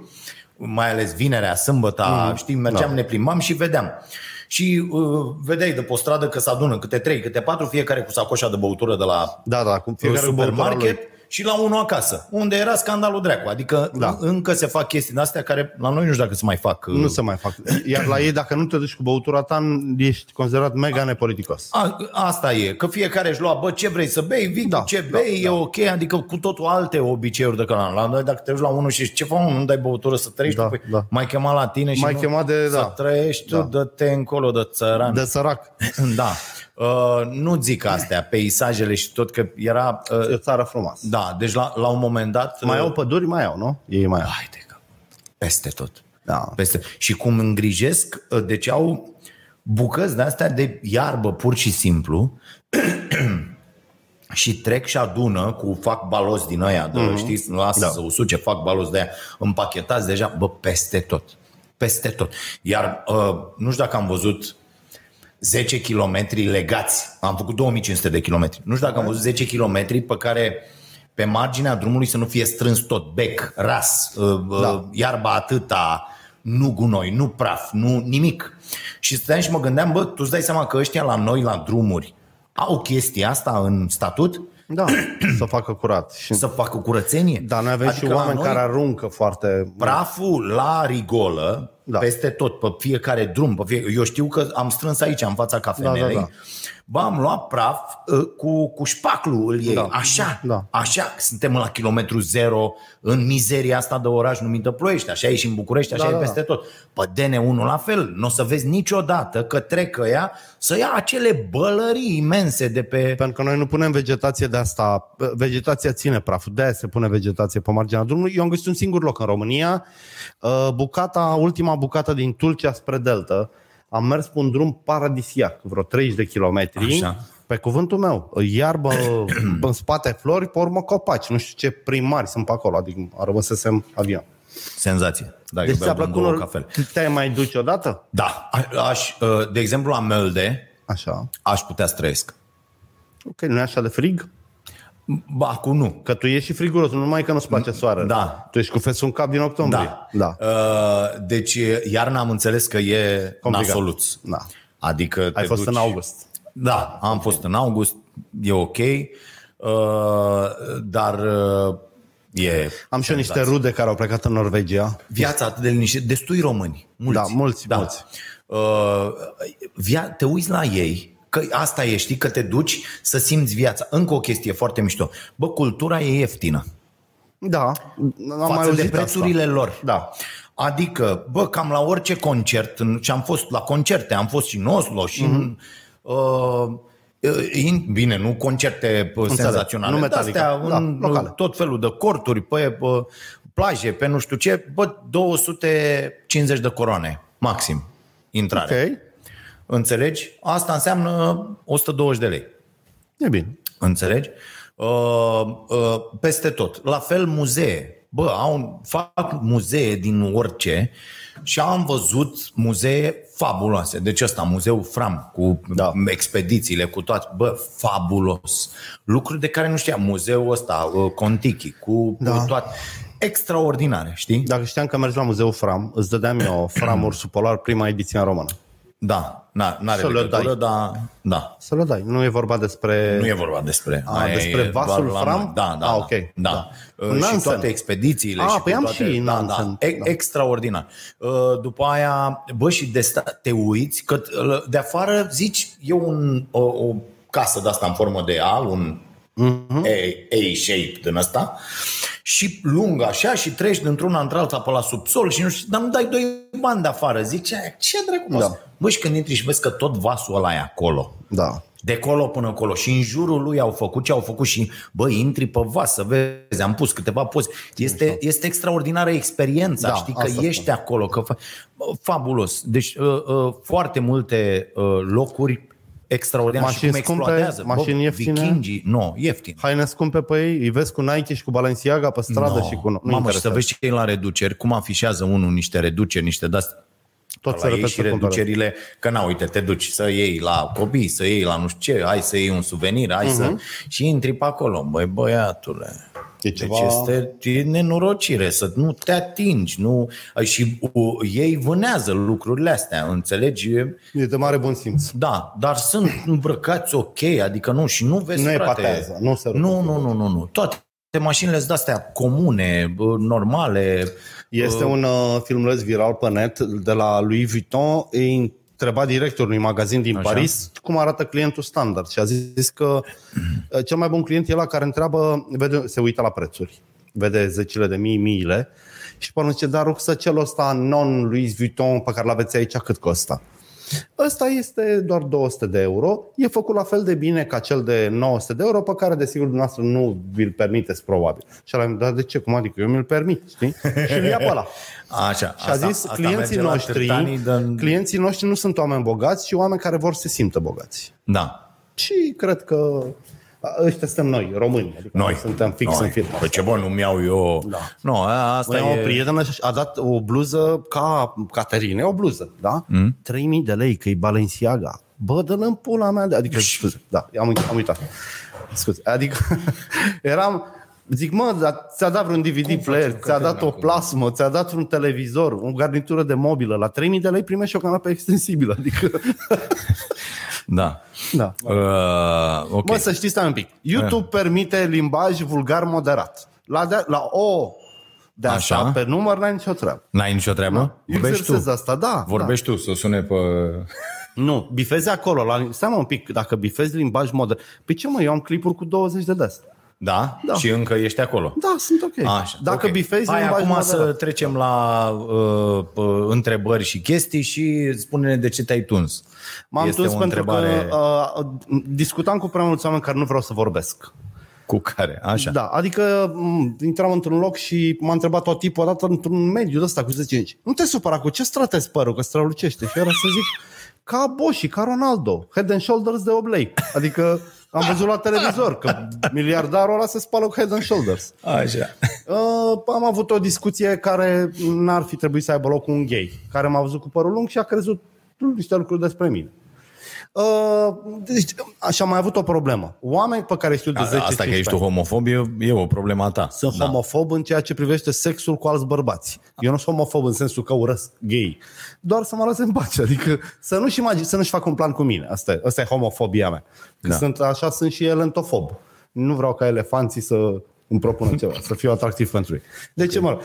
mai ales vinerea, sâmbăta, mm, știi, mergeam, da. ne plimbam și vedeam. Și uh, vedeai de pe o stradă că se adună câte trei, câte patru, fiecare cu sacoșa de băutură de la da, da, cum fiecare cu băutura supermarket lui. Și la unul acasă, unde era scandalul dracu. Adică Da. da. încă se fac chestii de astea care la noi nu știu dacă se mai fac. uh, Nu se mai fac. Iar la ei, dacă nu te duci cu băutura ta, ești considerat mega nepoliticos. A, asta e, că fiecare își lua, bă, ce vrei să bei, vii Da, cu ce da, bei, da. e ok, adică cu totul alte obiceiuri de la La noi, dacă te duci la unul și zici, ce fac, mă, nu dai băutură să trăiești, Da, Păi, da. mai chema la tine și M-ai nu, chemat de- să da. trăiești tu, Da. dă-te încolo de țăran. De sărac. *laughs* Da. Uh, nu zic astea, peisajele și tot, că era... Uh, E o țară frumoasă. da, deci la, la un moment dat... Mai uh, au păduri? Mai au, nu? Ei mai au. Haide că peste tot. Da. Peste. Și cum îngrijesc, deci au bucăți de astea de iarbă pur și simplu *clears throat* și trec și adună cu fac balos din aia, de, mm-hmm. știți, lasă Da. da. să usuce, fac balos de aia, împachetați deja, bă, peste tot. Peste tot. Iar uh, nu știu dacă am văzut 10 km legați. Am făcut 2500 de kilometri. Nu știu dacă am văzut 10 km pe care pe marginea drumului să nu fie strâns tot, bec, ras, da. Da. iarba atâta, nu gunoi, nu praf, nu nimic. Și stăteam și mă gândeam, bă, tu îți dai seama că ăștia la noi, la drumuri, au chestia asta în statut? Da, *clears throat* să facă curat. Și... Să facă curățenie? Da, noi avem Adică și la oameni noi- care aruncă foarte... praful la rigolă, Da. da. peste tot, pe fiecare drum. Pe fie... Eu știu că am strâns aici, în fața cafenelei. Da, Da, da, da, da. Bă, am luat praf uh, cu, cu șpaclu îl iei. Da. Da. Așa, Da. da. așa. Suntem la kilometru zero în mizeria asta de oraș numită Ploiești. Așa e și în București, așa Da, da, da, e peste tot. Pe DN1 la fel. Nu o să vezi niciodată că trec ea să ia acele bălării imense de pe... Pentru că noi nu punem vegetație de asta. Vegetația ține praful. De aia se pune vegetație pe marginea drumului. Eu am găsit un singur loc în România. Uh, Bucata, ultima bucată din Tulcea spre Delta. Am mers pe un drum paradisiac, vreo 30 de kilometri. Așa. Pe cuvântul meu, iarbă *clears throat* în spate flori, pe urmă copaci. Nu știu ce primari sunt pe acolo, adică rămăsesem avion. Senzație. Dacă Deci beau ți-a din plăcut? două nor- cafele. Te-ai mai duci odată? Da. A- Aș, uh, de exemplu, la Mölde, Așa. aș putea să trăiesc. Ok, nu e așa de frig? Ba, acum nu. Că tu ești și friguros, nu numai că nu-ți place soarele. Da. Tu ești cu fesul în cap din octombrie. Da. da. Uh, deci iarna am înțeles că e Complicat. nasoluț. Da. Adică te Ai fost duci... în august. Da, am fost în august, e ok, uh, dar uh, e Am și eu niște senzație. rude care au plecat în Norvegia. Viața atât de liniște, destui români, mulți. Da, mulți, mulți. Uh, via, te uiți la ei, că asta e, știi, că te duci să simți viața. Încă o chestie foarte mișto. Bă, cultura e ieftină. Da, am mai față auzit de prețurile asta. lor. Da. Adică, bă, cam la orice concert, în- și am fost la concerte, am fost și în Oslo și Mhm. în... Uh, in, bine, nu concerte uh, senzaționale, nu dar Metallica, astea, da, în locale. tot felul de corturi, pe, pe plaje, pe nu știu ce, bă, 250 de coroane, maxim, intrare. Ok, Înțelegi? Asta înseamnă 120 de lei. e bine. Înțelegi? Uh, uh, peste tot. La fel muzee. Bă, au, fac muzee din orice și am văzut muzee fabuloase. Deci ăsta, Muzeul Fram, cu Da. da. expedițiile, cu toate. Bă, fabulos. Lucruri de care nu știam. Muzeul ăsta, uh, Contiki, cu Da. da. toate. Extraordinare, știi? Dacă știam că mergi la Muzeul Fram, îți dădeam eu *clears throat* Fram Ursul Polar, prima ediție în română. Da, na, n-are Să le legătură, dai. dar da. Să le dai. Nu e vorba despre... Nu e vorba despre. A, aia despre e vasul doar la Fram? noi. Da, da. A, da. ok. Da. Da. Uh, Cu Și Nansen. toate expedițiile. A, și păi cu am toate, și da, Nansen. da. E- Da. Extraordinar. Uh, După aia, bă, și de sta, te uiți că uh, de afară zici, e un, o, o casă de asta în formă de A, un Mhm. A- A-shape din ăsta și lung așa și treci dintr-una într-alta pe la subsol și nu știu, dar nu dai doi bani de afară. Zici, "Aia, ce dracu Da. da. Bă, și când intri și vezi că tot vasul ăla e acolo. Da. De colo până acolo și în jurul lui au făcut ce au făcut și bă, intri pe vas să vezi, am pus câteva poze. Este, este extraordinară experiența, Da, știi că asta ești acolo, că fa... bă, fabulos. Deci uh, uh, foarte multe uh, locuri extraordinare și Mașini cum scumpe, exploatează. mașini bă, ieftine? Vikingii, nu, ieftin. Haine scumpe pe ei, îi vezi cu Nike și cu Balenciaga pe stradă No. și cu... Nu Mamă, și să interesează. vezi ce e la reduceri, cum afișează unul niște reduceri, niște de Tot se la ei repet și să cumpere. reducerile, că na, uite, te duci să iei la copii, să iei la nu știu ce, hai să iei un suvenir, hai uh-huh. să... Și intri pe acolo, băi, băiatule. E Deci ceva- este e nenorocire să nu te atingi, nu... Și uh, ei vânează lucrurile astea, înțelegi? E de mare bun simț. Da, dar sunt îmbrăcați ok, adică nu, și nu vezi, Nu frate. epatează, nu se Nu, nu, nu, nu, nu. Toate mașinile sunt astea comune, bă, normale. Este un uh, filmuleț viral pe net de la Louis Vuitton. Îi întreba directorul unui magazin din Așa. Paris cum arată clientul standard și a zis că uh, *clears throat* cel mai bun client e la care întreabă, vede, se uită la prețuri, vede zecile de mii, miile și până zice, dar rucsăcelul ăsta non-Louis Vuitton pe care l-aveți aici cât costă? Ăsta este doar 200 de euro. E făcut la fel de bine ca cel de 900 de euro, pe care, desigur, dumneavoastră nu vi-l permiteți, probabil. Și ăla, dar de ce? Cum adică? Eu mi-l permit, știi? *laughs* Și îl ia pe ăla. Așa, Și a zis, clienții merge la noștri, târtanii de- clienții noștri nu sunt oameni bogați, ci oameni care vor să se simtă bogați. Da. Și cred că a, ăștia suntem noi, români. Adică Noi. suntem fix Noi. în firma. Păi ce bun, nu-mi iau eu... Da. Nu, a- asta Noi am e... o prietenă și a dat o bluză ca Caterine, o bluză, da? Mm? 3000 de lei, că e Balenciaga. Bă, dă în pula mea. de- Adică, scuze, da, am, uit- am uitat. Scuze, adică *laughs* eram... Zic, mă, dar ți-a dat vreun DVD player, ți-a dat o plasmă, ți-a dat un televizor, o garnitură de mobilă. La 3000 de lei primești o canapă extensibilă. Adică, *laughs* Da. da. Uh, ok. Mă, să știți, stai un pic. YouTube permite limbaj vulgar moderat. La, de, la o de asta, Așa. pe număr, n-ai nicio treabă. N-ai nicio treabă? Vorbești Exersez tu. asta, da. Vorbești tu, să sune pe... Da. *laughs* Nu, bifezi acolo. La, stai mă un pic, dacă bifezi limbaj modern. Păi ce mă, eu am clipuri cu 20 de des. Da? Da. Și încă ești acolo. Da, sunt ok. Așa, dacă ok. bifezi Hai limbaj acum moderat. să trecem la uh, uh, întrebări și chestii și spune-ne de ce te-ai tuns. M-am Este tuns o pentru întrebare că uh, discutam cu prea mulți oameni care nu vreau să vorbesc. cu care, așa. Da, adică m, intram într-un loc și m-a întrebat tot tipul odată într-un mediu de ăsta cu 10 inci. Nu te supăra cu ce stratezi părul, că strălucește. Și era să zic, ca Boshi, ca Ronaldo, head and shoulders de 8 lei. Adică am văzut la televizor că miliardarul ăla se spală cu head and shoulders. Așa. Uh, am avut o discuție care n-ar fi trebuit să aibă loc cu un gay, care m-a văzut cu părul lung și a crezut niște lucruri despre mine. Uh, deci, așa am mai avut o problemă. Oameni pe care știu de 10 Asta că ești tu homofob e, e o problemă a ta. Sunt da. homofob în ceea ce privește sexul cu alți bărbați. Eu nu sunt homofob în sensul că urăsc gay. Doar să mă lase în pace. Adică să nu-și, imagine, să nu-și facă un plan cu mine. Asta e, asta e homofobia mea. Că Da. sunt, așa sunt și elentofob. Nu vreau ca elefanții să îmi propună ceva, să fiu atractiv pentru ei. De ce mă rog?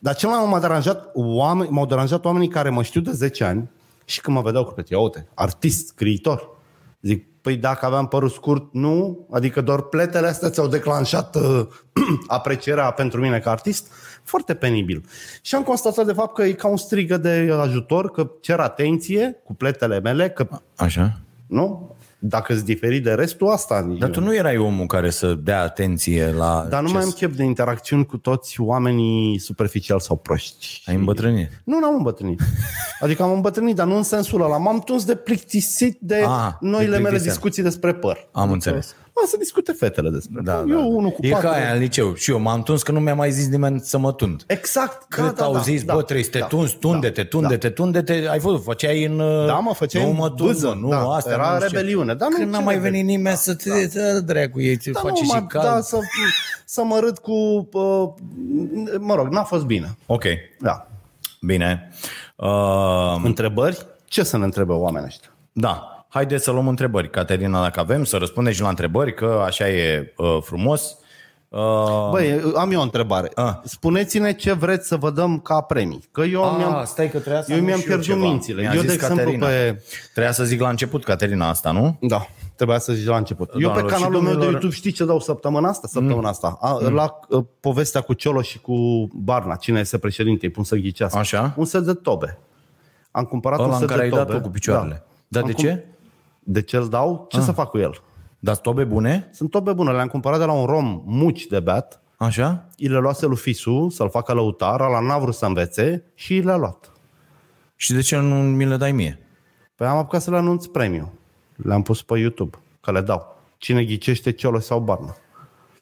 Dar cel mai mult m-a deranjat, oameni, m-au deranjat oamenii care mă știu de 10 ani și când mă vedeau cu plete, ia uite, artist, scriitor. Zic, păi dacă aveam părul scurt, nu? Adică doar pletele astea ți-au declanșat uh, *clears throat* aprecierea pentru mine ca artist? Foarte penibil. Și am constatat de fapt că e ca un strigă de ajutor, că cer atenție cu pletele mele, că Așa? nu? Dacă îți diferi de restul, asta. Dar tu nu erai omul care să dea atenție la Dar nu ce mai am s- chef de interacțiuni cu toți oamenii superficial sau proști. Ai îmbătrânit. Nu, n-am îmbătrânit. *laughs* Adică am îmbătrânit, dar nu în sensul ăla. M-am tuns de plictisit de Ah, noile de mele plictiseală. discuții despre păr. Am înțeles. Mă, să discute fetele despre Da, păr. da. Eu unul cu e patru. ca aia în liceu. Și eu m-am tuns că nu mi-a mai zis nimeni să mă tund. Exact. Cât da, au da, zis, da, bă, trebuie să te da, tunzi, tunde-te, tunde-te, tunde-te, ai văzut, făceai în... Da, mă, făceai nu în mă tund, bâză, mă, nu, da, asta era nu știu ce. rebeliune, dar nu Când ce n-a mai rebeliune. venit nimeni să te da, dracu, ei ți Da, face nu, și mă, cald. da, să, să mă râd cu... Uh, mă rog, n-a fost bine. Ok, Da. bine. Uh, Întrebări? Ce să ne întrebe oamenii ăștia? da, haideți să luăm întrebări, Caterina, dacă avem, să răspundem și la întrebări, că așa e uh, frumos. Uh, Băi, am eu o întrebare. Ah. Spuneți-ne ce vreți să vă dăm ca premii. Că eu a, mi-am... stai că trebuia să eu am mi-am și pierdut ceva. mințile. Mi-a Eu, de zis exemplu, Caterina. pe- Trebuia să zic la început, Caterina, asta, nu? Da, trebuia să zici la început. Eu pe Doamnelor și canalul meu de domnilor- YouTube știi ce dau săptămâna asta? Săptămâna asta. A, La uh, povestea cu Ciolo și cu Barna, cine este președinte, îi pun să ghicească. Așa. Un set de tobe. Am cumpărat un Ăla în set care de ai tobe. dat-o cu picioarele. Dar Am de cum- ce? De ce îl dau? Ce să fac cu el? Dar tobe bune? Sunt tobe bune. Le-am cumpărat de la un rom muci de beat. Așa? I le luase lui Fisu să-l facă lăutar, ăla n-a vrut să învețe și i le-a luat. Și de ce nu mi le dai mie? Păi am apucat să le anunț premiu. Le-am pus pe YouTube, că le dau. Cine ghicește Ciolo sau Barna.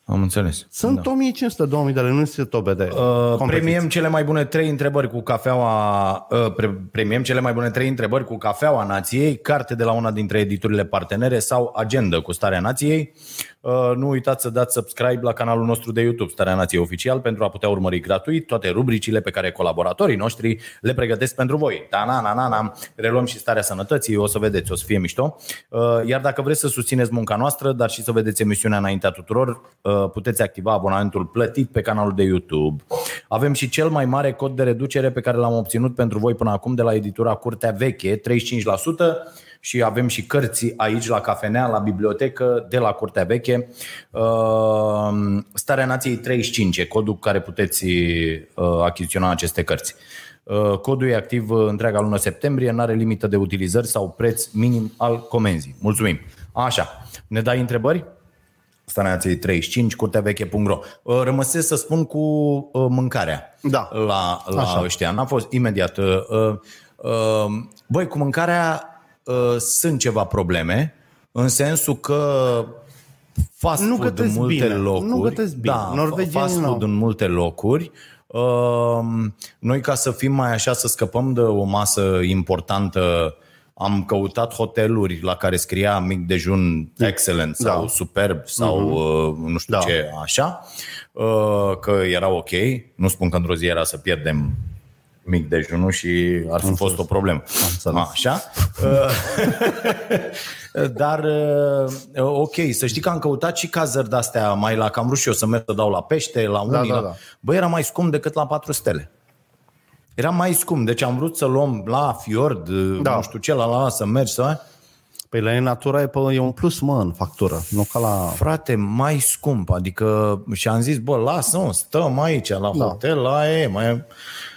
Am înțeles. Sunt da. 1500-2000 de lei, nu sunt tobe de Uh, competiție. premiem cele mai bune trei întrebări cu cafeaua uh, pre- premiem cele mai bune trei întrebări cu cafeaua nației, carte de la una dintre editurile partenere sau agenda cu starea nației. Uh, nu uitați să dați subscribe la canalul nostru de YouTube Starea Nației Oficial pentru a putea urmări gratuit toate rubricile pe care colaboratorii noștri le pregătesc pentru voi. Da, na, na, na, na. Reluăm și starea sănătății, o să vedeți, o să fie mișto. Uh, Iar dacă vreți să susțineți munca noastră, dar și să vedeți emisiunea înaintea tuturor, uh, puteți activa abonamentul plătit pe canalul de YouTube. Avem și cel mai mare cod de reducere pe care l-am obținut pentru voi până acum de la editura Curtea Veche, 35% și avem și cărți aici la cafenea, la bibliotecă, de la Curtea Veche. Uh, Starea Nației 35 e codul cu care puteți uh, achiziționa aceste cărți. Uh, Codul e activ uh, întreaga lună septembrie, nu are limită de utilizări sau preț minim al comenzii. Mulțumim! Așa, ne dai întrebări? Starea Nației 35, curteaveche.ro Uh, Rămăsesc să spun cu uh, mâncarea Da. la, la Așa. ăștia. N-a fost imediat. Uh, uh, uh, băi, cu mâncarea uh, sunt ceva probleme, în sensul că fast Nu food în gătesc multe bine, locuri. nu gătesc bine. Da, Norvegienii fast food n-au. în multe locuri. Uh, noi ca să fim mai așa, să scăpăm de o masă importantă, am căutat hoteluri la care scria mic dejun excellent sau Da. superb sau uh, nu știu Da. ce, așa, uh, că era ok. Nu spun că într-o zi era să pierdem mic dejunul și ar fi fost o problemă. înțeles. Așa. Uh, *laughs* Dar, uh, ok, să știi că am căutat și cazări de-astea mai la, că am vrut și eu să merg să dau la pește, la unii. da, la... da. Bă, era mai scump decât la 4 stele. Era mai scump, deci am vrut să luăm la Fiord, da. Da. nu știu ce, la la, la să mergi, să... Păi la ei natura e, pe, e un plus, mă, în factură. Nu ca la... Frate, mai scump, adică și am zis, bă, lasă-mă, stăm aici la Da. hotel, la e, mai...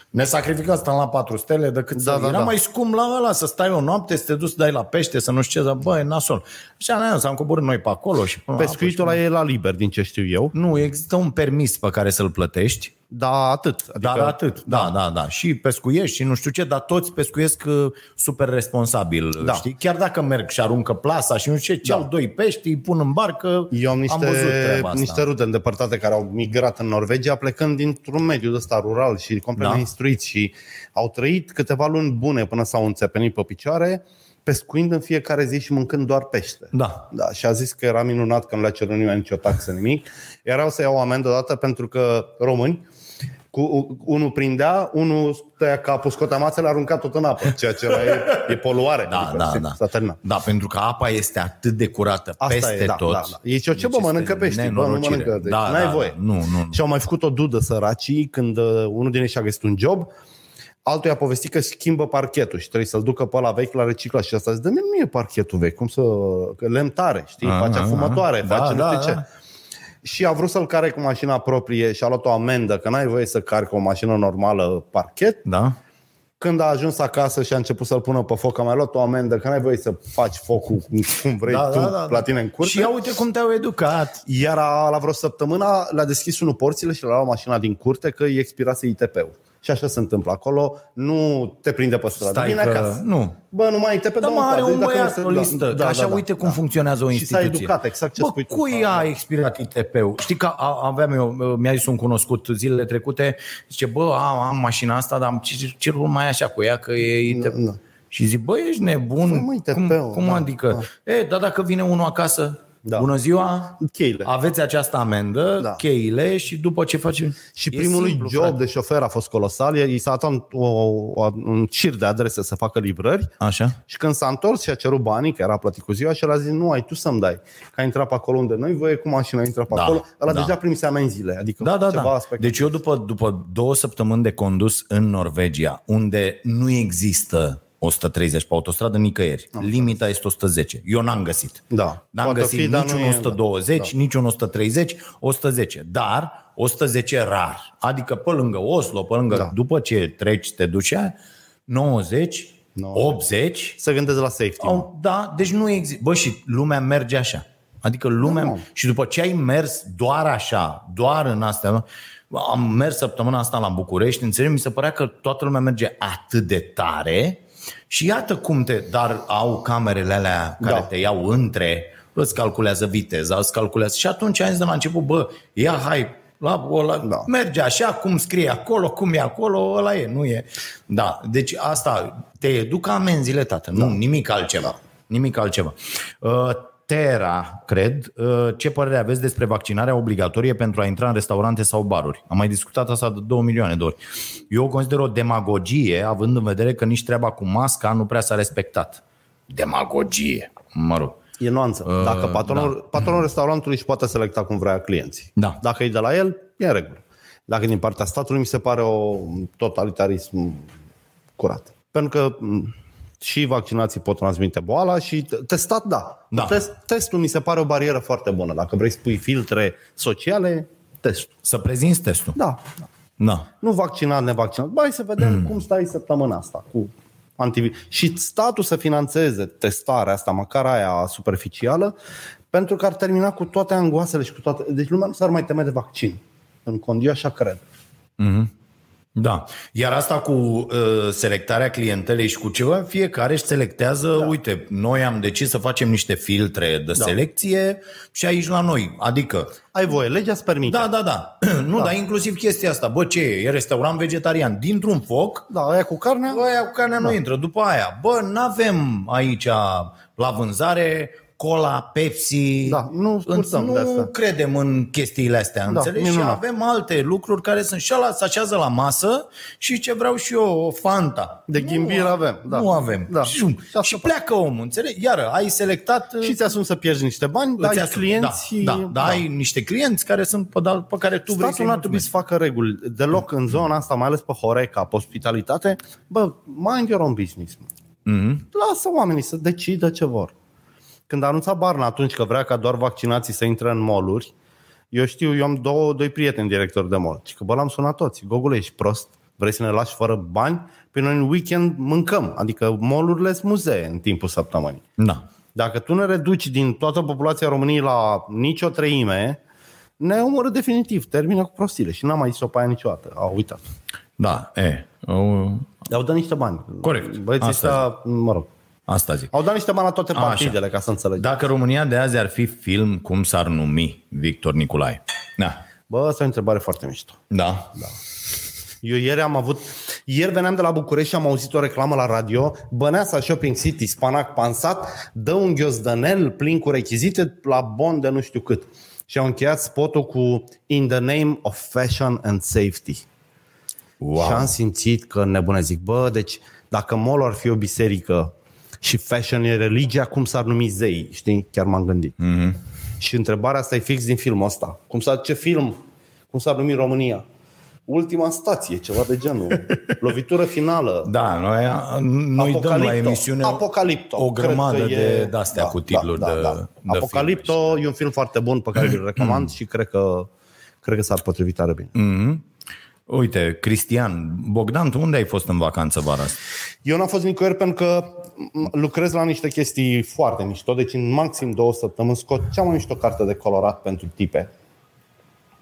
Ne sacrificăm stăm la 4 stele decât Da, să... da, Era da. mai scump la ăla, să stai o noapte, să te duci să dai la pește, să nu știu ce, dar bă, e nasol. Și am s-am coborât noi pe acolo și până la apă Pescuitul ăla e la liber, din ce știu eu. Nu, există un permis pe care să-l plătești, Da, atât. Adică, dar atât. Da, da, da. Și pescuiești și nu știu ce, dar toți pescuiesc uh, super responsabil, Da. știi? Chiar dacă merg și aruncă plasa și nu știu ce, ce Da. au doi pești, îi pun în barcă. Eu am niște, văzut treaba asta. niște rude îndepărtate care au migrat în Norvegia plecând dintr-un mediu ăsta rural și complet Da. da. instruiți și au trăit câteva luni bune până s-au înțepenit pe picioare pescuind în fiecare zi și mâncând doar pește. Da. Da, și a zis că era minunat că nu le-a cerut nimeni nicio taxă, nimic. Erau să iau o amendă odată pentru că români, cu, unul prindea, unul tăia capul, scotea mațele, arunca tot în apă, ceea ce era, e, e poluare. Da, Adică, da, se- da. S-a terminat. Da, pentru că apa este atât de curată Asta peste e, da, tot. da, da. Ei ziceau, ce bă, Deci mănâncă este pești, bă, nu nenorocire. mănâncă, deci da, n-ai da, voie. Nu, nu. Și au mai făcut o dudă săracii când uh, unul din ei și-a găsit un job, altul i-a povestit că schimbă parchetul și trebuie să-l ducă pe la vechi la reciclat și asta zice, dă-mi mie parchetul vechi, cum să... că lemn tare, știi, Ah, face ah, afumătoare, da, face nu da, știu da. ce. Și a vrut să-l care cu mașina proprie și a luat o amendă, că n-ai voie să cari cu o mașină normală parchet. Da? Când a ajuns acasă și a început să-l pună pe foc, a mai luat o amendă, că n-ai voie să faci focul cum- cum vrei Da, tu, da, da, la da. tine în curte. Și ia uite cum te-au educat. Iar a- la vreo săptămână le-a deschis unul porțile și le-a luat mașina din curte că îi expirase ITP-ul. Și așa se întâmplă acolo, nu te prinde pe stradă, Stai vine că... acasă. Nu. Bă, nu mai ITP, Da, dă-mă mă, are încoace. un Dacă băiat nu se- o listă. da, așa da, da, uite cum da. funcționează o Și s-a instituție. educat, exact ce Bă, spui tu. cui a expirat ITP-ul? Știi că a- aveam eu, mi-a zis un cunoscut zilele trecute, zice, bă, am, am mașina asta, dar ce, ce rol mai ai așa cu ea, că e ITP. Da, da. Și zic, bă, ești nebun? Păi, mă, cum ITP-ul, cum da, adică? E, dar dacă vine unul acasă, Da. bună ziua, Cheile. aveți această amendă, Da. cheile și după ce faci... Și E primul lui simplu, job frate. de șofer a fost colosal. I s-a dat un, o, o, un cir de adrese să facă livrări Așa? și când s-a întors și a cerut banii, că era plătit cu ziua, și el a zis, nu, ai tu să-mi dai. Că a intrat pe acolo unde noi voie cu mașina, intră pe Da, acolo. Ăla da. deja primise amenziile. Adică Da, da, ceva da. aspect. Deci eu după, după două săptămâni de condus în Norvegia, unde nu există 130 pe autostradă nicăieri. Limita este 110. Eu n-am găsit. Da. N-am Poate găsit fi, dar nici nu un e- 120, nici un 130, 110. Dar 110 rar. Adică pe lângă Oslo, pe lângă, Da. după ce treci, te duci aia, 90, 80, Să gândesc la safety. mă. au, da, deci nu există. Bă, și lumea merge așa. Adică lumea... Da, mă. și după ce ai mers doar așa, doar în astea... Am mers săptămâna asta la București, înțeleg, mi se părea că toată lumea merge atât de tare și iată cum te... Dar au camerele alea care Da. te iau între, îți calculează viteza, îți calculează... Și atunci am zis de la început, bă, ia hai, la, ăla, Da. merge așa, cum scrie acolo, cum e acolo, ăla e, nu e. Da, deci asta, te educă amenziile, tată, nu, nimic altceva. Nimic altceva. Uh, Tera, cred, uh, ce părere aveți despre vaccinarea obligatorie pentru a intra în restaurante sau baruri? Am mai discutat asta de 2 milioane de ori. Eu o consider o demagogie, având în vedere că nici treaba cu masca nu prea s-a respectat. Demagogie, mă rog. E nuanță. Uh, Dacă patronul, da. patronul restaurantului își poate selecta cum vrea clienții. Da. Dacă e de la el, e în regulă. Dacă e din partea statului, mi se pare o totalitarism curat. Pentru că m, și vaccinații pot transmite boala și t- testat, da. Da. Test, testul mi se pare o barieră foarte bună. Dacă vrei să pui filtre sociale, testul. Să prezinți testul. Da. Da. Nu vaccinat, nevaccinat. Bai să vedem mm. cum stai săptămâna asta cu antivirus. Și statul să financeze testarea asta, măcar aia superficială, pentru că ar termina cu toate angoasele și cu toate... Deci lumea nu s-ar mai teme de vaccin. În condiu așa cred. Da. Iar asta cu uh, selectarea clientelei și cu ceva, fiecare își selectează, da. uite, noi am decis să facem niște filtre de da. selecție și aici la noi. Adică, Ai voie, legea îți permite. da, da, da. *clears throat* nu, da. dar inclusiv chestia asta. Bă, ce e? E restaurant vegetarian. Dintr-un foc, Da, aia cu carnea? bă, aia cu carnea da. nu intră. După aia, bă, n-avem aici la vânzare cola, Pepsi. Da, nu scurtăm nu de asta. credem în chestiile astea, Da, înțelegi? Și minunat. avem alte lucruri care sunt și ăla se așează la masă și ce vreau și eu, o Fanta. De ghimbir Nu, avem, da. Nu avem. Da. Și, Și asta și pleacă omul, înțelegi? Iară, ai selectat... Și ți asumi să pierzi niște bani, îți dar ai asumi. clienți... Da, da, da, ai niște clienți care sunt pe, pe care tu vrei Statul să-i nu ar trebui să mulțumești. facă reguli deloc în zona asta, mai ales pe Horeca, pe ospitalitate. Bă, mind your own business. Mhm. Lasă oamenii să decidă ce vor. Când a anunțat Barna atunci că vrea ca doar vaccinații să intre în moluri, eu știu, eu am două, doi prieteni directori de mall. Și că bă, l-am sunat toți. Gogule, ești prost? Vrei să ne lași fără bani? Păi noi în weekend mâncăm. Adică molurile sunt muzee în timpul săptămânii. Da. Dacă tu ne reduci din toată populația României la nicio treime, ne omoră definitiv, termină cu prostile. Și n-am mai zis-o pe aia niciodată. Au uitat. Da, e. O, Au dat niște bani. Corect. Băieții Asta ăștia, mă rog. Asta zic. Au dat niște bani la toate Așa. partidele, ca să înțelegi. Dacă România de azi ar fi film, cum s-ar numi Victor Nicolae? Da. Bă, asta e o întrebare foarte mișto. Da. Eu ieri am avut, Ieri veneam de la București și am auzit o reclamă la radio, Băneasa Shopping City, spanac pansat, dă un ghiozdanel plin cu rechizite la bon de nu știu cât. Și au încheiat spotul cu In the name of fashion and safety. Wow. Și am simțit că nebune zic, bă, deci dacă mall ar fi o biserică și fashion e religia, cum s-ar numi zei? Știi? Chiar m-am gândit. Mm-hmm. Și întrebarea asta e fix din filmul ăsta. Cum s-ar, ce film? Cum s-ar numi România? Ultima stație, ceva de genul. *laughs* Lovitură finală. Da, noi, noi dăm la Apocalipto. emisiune Apocalipto. o Cred grămadă că de, e- de-astea da, cu titluri da, da, de, da. de Apocalipto filme. e un film foarte bun pe care îl recomand *clears throat* și cred că, cred că s-ar potrivi tare bine. Mm. Uite, Cristian, Bogdan, tu unde ai fost în vacanță vara asta? Eu n-am fost nicăieri pentru că m, lucrez la niște chestii foarte mișto, deci în maxim două săptămâni scot cea mai mișto carte de colorat pentru tipe.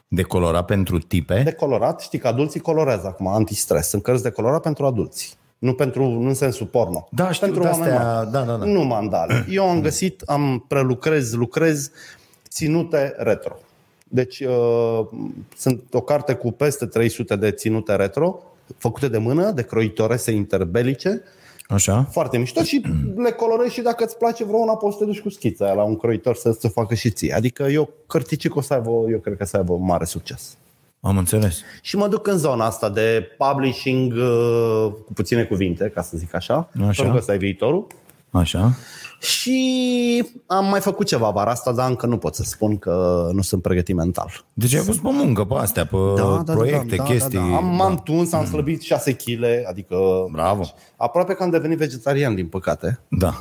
De colorat pentru tipe? De colorat, știi că adulții colorează acum, antistres. Sunt cărți de colorat pentru adulți. Nu, pentru, nu în sensul porno. Da, știu, pentru de-astea, oameni mari. da, da, da. Nu mandale. Eu am găsit, am prelucrez, lucrez ținute retro. Deci uh, sunt o carte cu peste 300 de ținute retro, făcute de mână, de croitoresțe interbelice, Așa? foarte mișto și le colorezi și dacă îți place vreuna poți să te duci cu schița aia la un croitor să ți facă și ție. Adică eu cărticic o să aibă, eu cred că să aibă mare succes. Am înțeles. Și mă duc în zona asta de publishing uh, cu puține cuvinte, ca să zic așa, Așa. pentru că ăsta e viitorul. Așa? Și am mai făcut ceva vara asta, dar încă nu pot să spun că nu sunt pregătit mental. Deci ai fost pe muncă, pe astea, pe proiecte, chestii. Am, m-am tuns, am slăbit 6 kg, adică Bravo. aproape că am devenit vegetarian, din păcate. Da.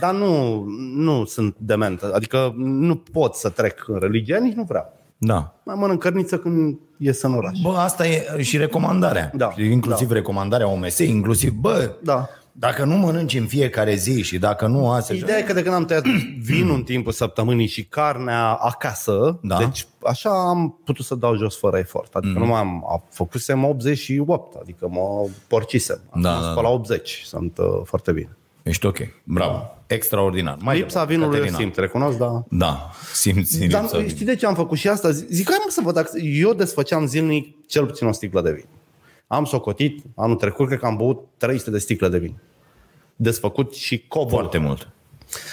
Dar nu, nu sunt dement, adică nu pot să trec în religie, nici nu vreau. Da. Mai mănânc cărniță când ies în oraș. Bă, asta e și recomandarea. Da, Inclusiv recomandarea OMS, inclusiv, bă, Da. Dacă nu mănânci în fiecare zi și dacă nu asta... Ideea e că de când am tăiat *clears throat* vinul în timpul săptămânii și carnea acasă, Da. deci așa am putut să dau jos fără efort. Adică Mhm. mm. nu mai am, a, făcusem 88, adică mă porcisem. Acum Da, sunt da, pe da. la 80, sunt uh, foarte bine. Ești ok. Bravo. Extraordinar. Mai Lipsa departe, vinului eu Caterina. simt, recunosc, dar... Da, simți Dar lipsa știi de ce am făcut și asta? Zic, hai mă să văd dacă... Eu desfăceam zilnic cel puțin o sticlă de vin. Am socotit, anul trecut, cred că am băut 300 de sticle de vin. Desfăcut și cobor. Foarte mult.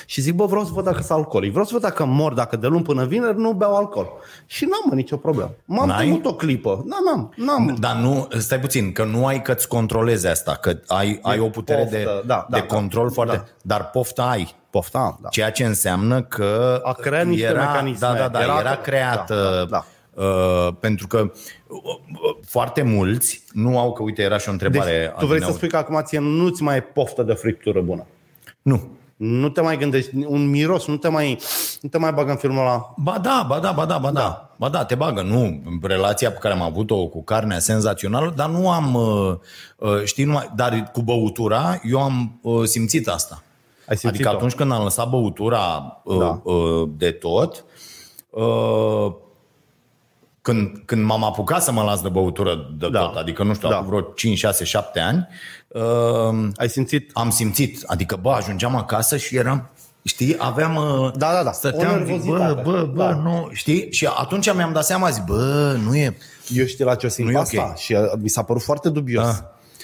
Și zic, bă, vreau să văd dacă sunt alcoolic. Vreau să văd dacă mor, dacă de luni până vineri nu beau alcool. Și n-am mă, nicio problemă. M-am N-ai? temut o clipă. Da, n-am, n-am. Dar nu, stai puțin, că nu ai că-ți controlezi asta, că ai, ai o putere poftă, de, da, da, de da, control da. foarte... Dar pofta ai. Poftam, da. Ceea ce înseamnă că A creat niște era, mecanisme. Da, da, da, Era- era, creată. da, Uh, pentru că uh, uh, foarte mulți nu au, că uite, era și o Deci, întrebare. tu vrei să adineauri. spui că acum ție nu-ți mai e poftă de friptură bună. Nu. Nu te mai gândești, un miros, nu te mai, nu te mai bagă în filmul ăla. Ba da, ba da, ba da, ba da. da. Ba da, te bagă, nu. Relația pe care am avut-o cu carnea senzațională, dar nu am, uh, uh, știi, numai, dar cu băutura, eu am uh, simțit asta. Ai simțit Adică atunci când am lăsat băutura uh, Da. uh, de tot, uh, când, când m-am apucat să mă las de băutură de Da. tot, adică nu știu, Da. acum vreo 5, 6, 7 ani, uh, Ai simțit? am simțit, adică bă, ajungeam acasă și eram, știi, aveam... uh, Da, da, da. O Stăteam, zic, bă, nervozitate. bă, bă, Da. nu, știi? Și atunci mi-am dat seama, zic, bă, nu e... Eu știu la ce o simt Nu e asta ok. și uh, mi s-a părut foarte dubios. Ah.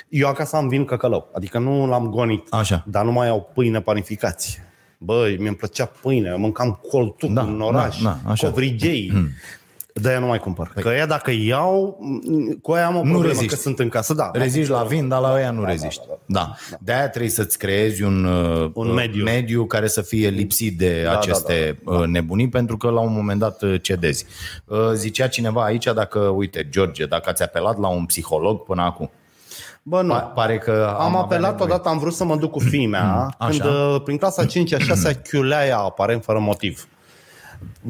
Eu acasă am vin căcălău, adică nu l-am gonit, Așa. dar nu mai au pâine panificați. Băi, mi-mi plăcea pâine, eu mâncam coltuc Da, în oraș, da, da, așa. covrigei. De aia nu mai cumpăr. Că ea dacă iau, m, cu aia am o Nu problemă reziști. că sunt în casă. Da, Reziști la vin, dar la ăia nu reziști. da, Da. De-aia trebuie să-ți creezi un, uh, Un mediu. mediu care să fie lipsit de da, aceste da, nebunii, pentru că la un moment dat uh, cedezi. Uh, Zicea cineva aici, dacă, uite, George, dacă ați apelat la un psiholog până acum, Bă, nu. pa- pare că Am avea apelat nevoie. odată, am vrut să mă duc cu fiimea, Așa. când uh, prin clasa 5-a, 6-a chiulea ea aparent fără motiv.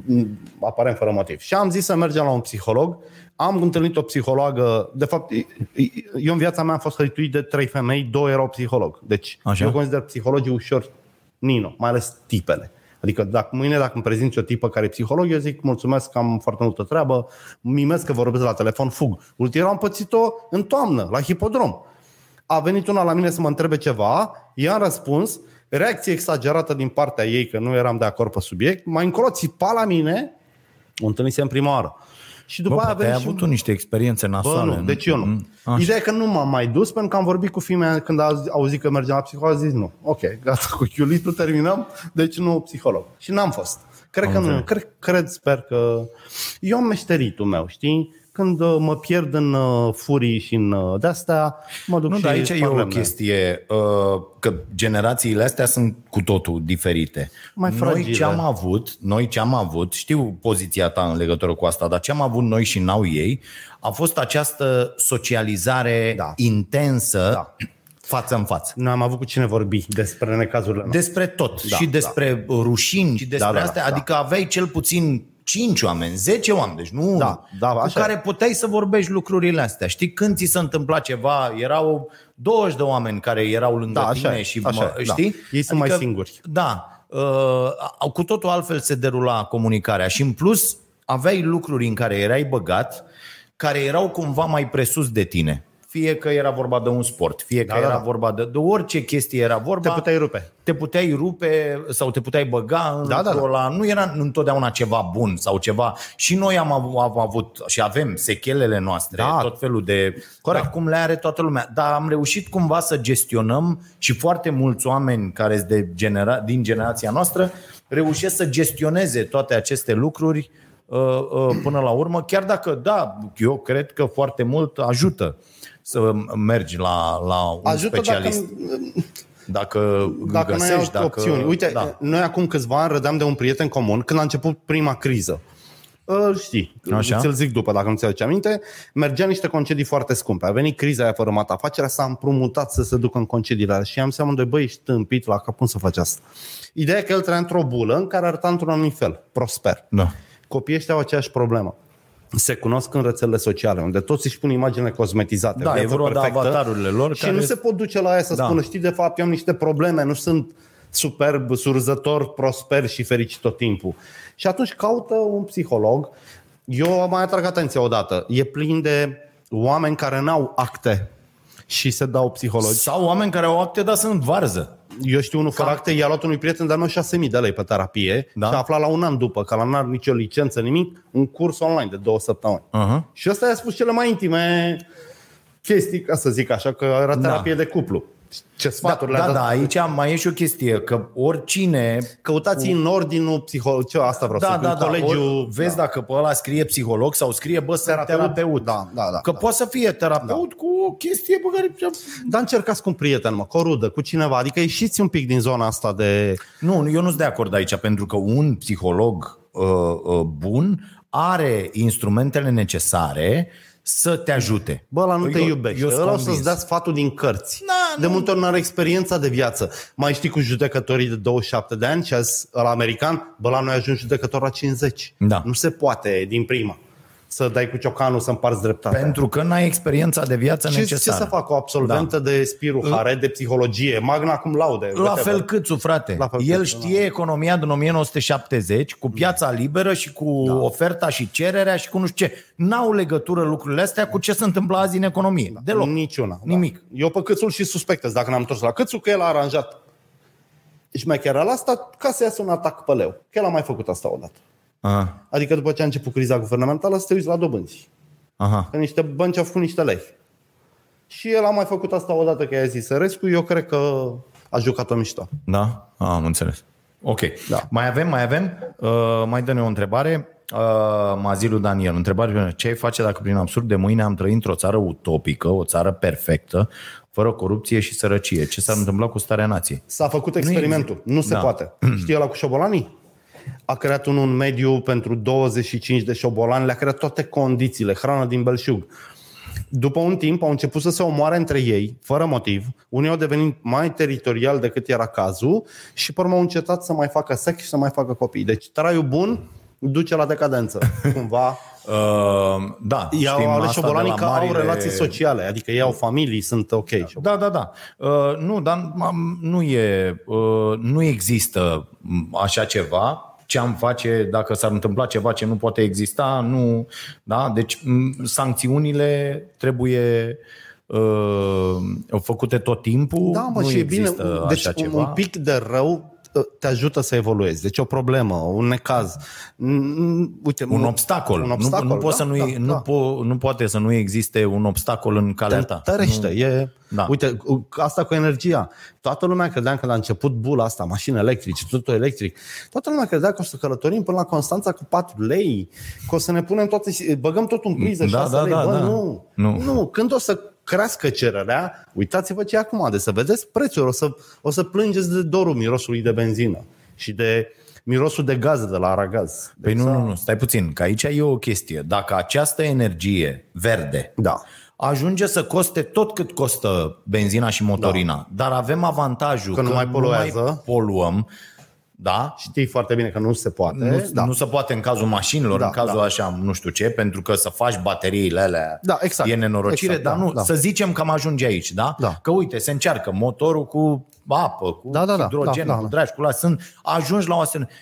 Mm, Aparent fără motiv. Și am zis să mergem la un psiholog. Am întâlnit o psihologă, de fapt, eu în viața mea am fost hărituit de trei femei, două erau psiholog. Deci Așa. eu consider psihologii ușor nino, mai ales tipele. Adică dacă mâine dacă îmi prezinți o tipă care e psiholog, eu zic mulțumesc că am foarte multă treabă, mimesc că vorbesc la telefon, fug. Ulterior am pățit-o în toamnă, la hipodrom. A venit una la mine să mă întrebe ceva, i-am răspuns, reacție exagerată din partea ei, că nu eram de acord pe subiect, mai încolo țipa la mine, o întâlnisem prima oară. Și după Bă, aia poate ai avem și... avut tu niște experiențe Bă, nasoale. nu, deci eu nu. Mm, așa. Ideea e că nu m-am mai dus pentru că am vorbit cu femeia când a auzit că mergeam la psiholog, a zis nu. Ok, gata, cu chiulitul terminăm, deci nu psiholog. Și n-am fost. Cred că nu, cred, cred, sper că... Eu am meșteritul meu, știi? Când uh, mă pierd în uh, furii și în uh, de-astea, mă duc Nu, și dar aici e sparg o lemne. chestie uh, că generațiile astea sunt cu totul diferite. Mai noi fragile. ce am avut, noi ce am avut, știu poziția ta în legătură cu asta, dar ce am avut noi și n-au ei, a fost această socializare Da. intensă Da. față în față. Noi am avut cu cine vorbi despre necazurile noastre. Despre tot. Da, și despre rușini și despre Da, da, da, astea. da. Adică aveai cel puțin 5 oameni, 10 oameni, deci nu Da, unul, da, cu așa care puteai să vorbești lucrurile astea. Știi, când ți se întâmpla ceva, erau 20 de oameni care erau lângă Da, așa tine e, și așa mă, e, da. știi? Ei sunt mai singuri. Da. Uh, cu totul altfel se derula comunicarea și în plus aveai lucruri în care erai băgat care erau cumva mai presus de tine. Fie că era vorba de un sport, fie că Da, da, era da. vorba de, de orice chestie era vorba. Te puteai rupe. Te puteai rupe sau te puteai băga în Da, da, da. ăla. Nu era întotdeauna ceva bun sau ceva. Și noi am av- am avut și avem sechelele noastre, Da. tot felul de... Corect. Da, cum le are toată lumea. Dar am reușit cumva să gestionăm și foarte mulți oameni care sunt de genera- din generația noastră reușesc să gestioneze toate aceste lucruri uh, uh, până la urmă, chiar dacă, da, eu cred că foarte mult ajută să mergi la, la un Ajută specialist. dacă, Dacă, dacă nu ai găsești, alte dacă, opțiuni. Uite, da. noi acum câțiva ani rădeam de un prieten comun când a început prima criză. Îl știi, Așa. ți-l zic după dacă nu ți-aduce aminte, mergea niște concedii foarte scumpe. A venit criza aia fără mat afacerea, s-a împrumutat să se ducă în concediile alea și am seama de băi, ești tâmpit la cap, cum să faci asta? Ideea e că el trăia într-o bulă în care arăta într-un anumit fel, prosper. Da. Copiii ăștia au aceeași problemă. Se cunosc în rețelele sociale, unde toți își pun imaginile cosmetizate. Da, e viață vorba de perfectă. avatarurile lor Și care- nu se pot duce la aia să Da. spună, știi, de fapt, eu am niște probleme, nu sunt superb, surzător, prosper și fericit tot timpul. Și atunci caută un psiholog. Eu mai atrag atenția odată. E plin de oameni care n-au acte și se dau psihologi. Sau oameni care au acte, dar sunt varză. Eu știu unul fără acte, i-a luat unui prieten de-al meu 6.000 de lei pe terapie Da. și a aflat la un an după, că la n-are nicio licență, nimic, un curs online de două săptămâni. Uh-huh. Și ăsta i-a spus cele mai intime chestii, ca să zic așa, că era terapie de cuplu. Ce Da, sfaturi le-a da, dat. da, aici mai e și o chestie, că oricine... Căutați în ordinul psiholog, ce asta vreau Da, să da, în da, colegiul... ori, vezi dacă pe ăla scrie psiholog sau scrie, bă, sunt terapeut. Terapeut. Da, da, da, Că da. poate să fie terapeut cu o chestie pe care... Dar încercați cu un prieten, mă, cu o rudă, cu cineva. Adică ieșiți un pic din zona asta de... Nu, eu nu sunt de acord aici, pentru că un psiholog uh, uh, bun are instrumentele necesare să te ajute. Bă, ăla nu te Eu- iubește. eu sunt Ăla o să-ți convins. dea sfatul din cărți. Da, de nu. multe ori nu are experiența de viață. Mai știi cu judecătorii de 27 de ani și azi, la american, bă, la noi ajungi judecător la 50. Da. Nu se poate din prima să dai cu ciocanul să împarți dreptatea. Pentru că n-ai experiența de viață ce, ce necesară. să facă o absolventă de Spiru Hare, de psihologie, magna cum laude? La whatever. fel câțu, frate. La fel El Câțu, știe economia din 1970 cu piața liberă și cu da. oferta și cererea și cu nu știu ce. N-au legătură lucrurile astea cu ce se întâmplă azi în economie. Deloc. Niciuna. Nimic. Da. Eu pe Câțul și suspectez, dacă n-am întors la Câțul, că el a aranjat șmechera la asta ca să iasă un atac pe leu. Că el a mai făcut asta odată. Aha, Adică după ce a început criza guvernamentală, să te uiți la dobânzi. aha. Că niște bănci au făcut niște lei. Și el a mai făcut asta odată că i-a zis Sărescu, eu cred că a jucat-o mișto. Da? Ah, am înțeles. Ok. Da. Mai avem, mai avem. Uh, mai dă-ne o întrebare. Uh, Mazilu Daniel, întrebare ce ai face dacă prin absurd de mâine am trăit într-o țară utopică, o țară perfectă, fără corupție și sărăcie? Ce s-ar întâmpla cu starea nației? S-a făcut experimentul. Nu, se Da. poate. *clears throat* Știi ăla cu șobolanii? A creat un, un mediu pentru 25 de șobolani, le-a creat toate condițiile, hrană din belșug. După un timp au început să se omoare între ei, fără motiv. Unii au devenit mai teritorial decât era cazul și pe urmă au încetat să mai facă sex și să mai facă copii. Deci traiul bun duce la decadență. *laughs* Cumva Uh, da, ei au știm ales asta de șobolanii la că au marile- relații sociale, adică ei au familii, sunt ok. Da, da, da. Uh, nu, dar am- nu e, uh, nu există m, așa ceva. Ce am face dacă s-ar întâmpla ceva ce nu poate exista, nu, da? Deci m, sancțiunile trebuie uh, făcute tot timpul. Da, mă, nu și e bine. există Deci așa un, ceva. un pic de rău te ajută să evoluezi. Deci o problemă, un necaz, uite, un obstacol. Un obstacol nu, nu, poți da, să nu, da, nu, da. Po, nu poate să nu existe un obstacol în calea te ta. tărește. E, Da. Uite, asta cu energia. Toată lumea credea că la început bula asta, mașini electrice, totul electric, toată lumea credea că o să călătorim până la Constanța cu 4 lei, că o să ne punem toate, băgăm tot în priză Da, 6 da, lei. da, Bă, da. nu, Nu. nu. Când o să crească cererea, uitați-vă ce e acum, de să vedeți prețuri, o să, o să plângeți de dorul mirosului de benzină și de mirosul de gaze de la Aragaz. Păi Deci, nu, nu, nu, stai puțin, că aici e o chestie. Dacă această energie verde Da. ajunge să coste tot cât costă benzina și motorina, da. dar avem avantajul Că nu mai poluează. nu mai poluăm, da? Știi foarte bine că nu se poate. Nu, da. nu se poate în cazul mașinilor, Da, în cazul da. așa, nu știu ce, pentru că să faci bateriile alea Da, exact. e nenorocire, Exact, dar da, nu, da. să zicem că am ajunge aici, da? Da. Că uite, se încearcă motorul cu apă, cu Da, da, da, hidrogen, da, da, cu da. dragi, cu la, sunt, ajungi la o asemenea...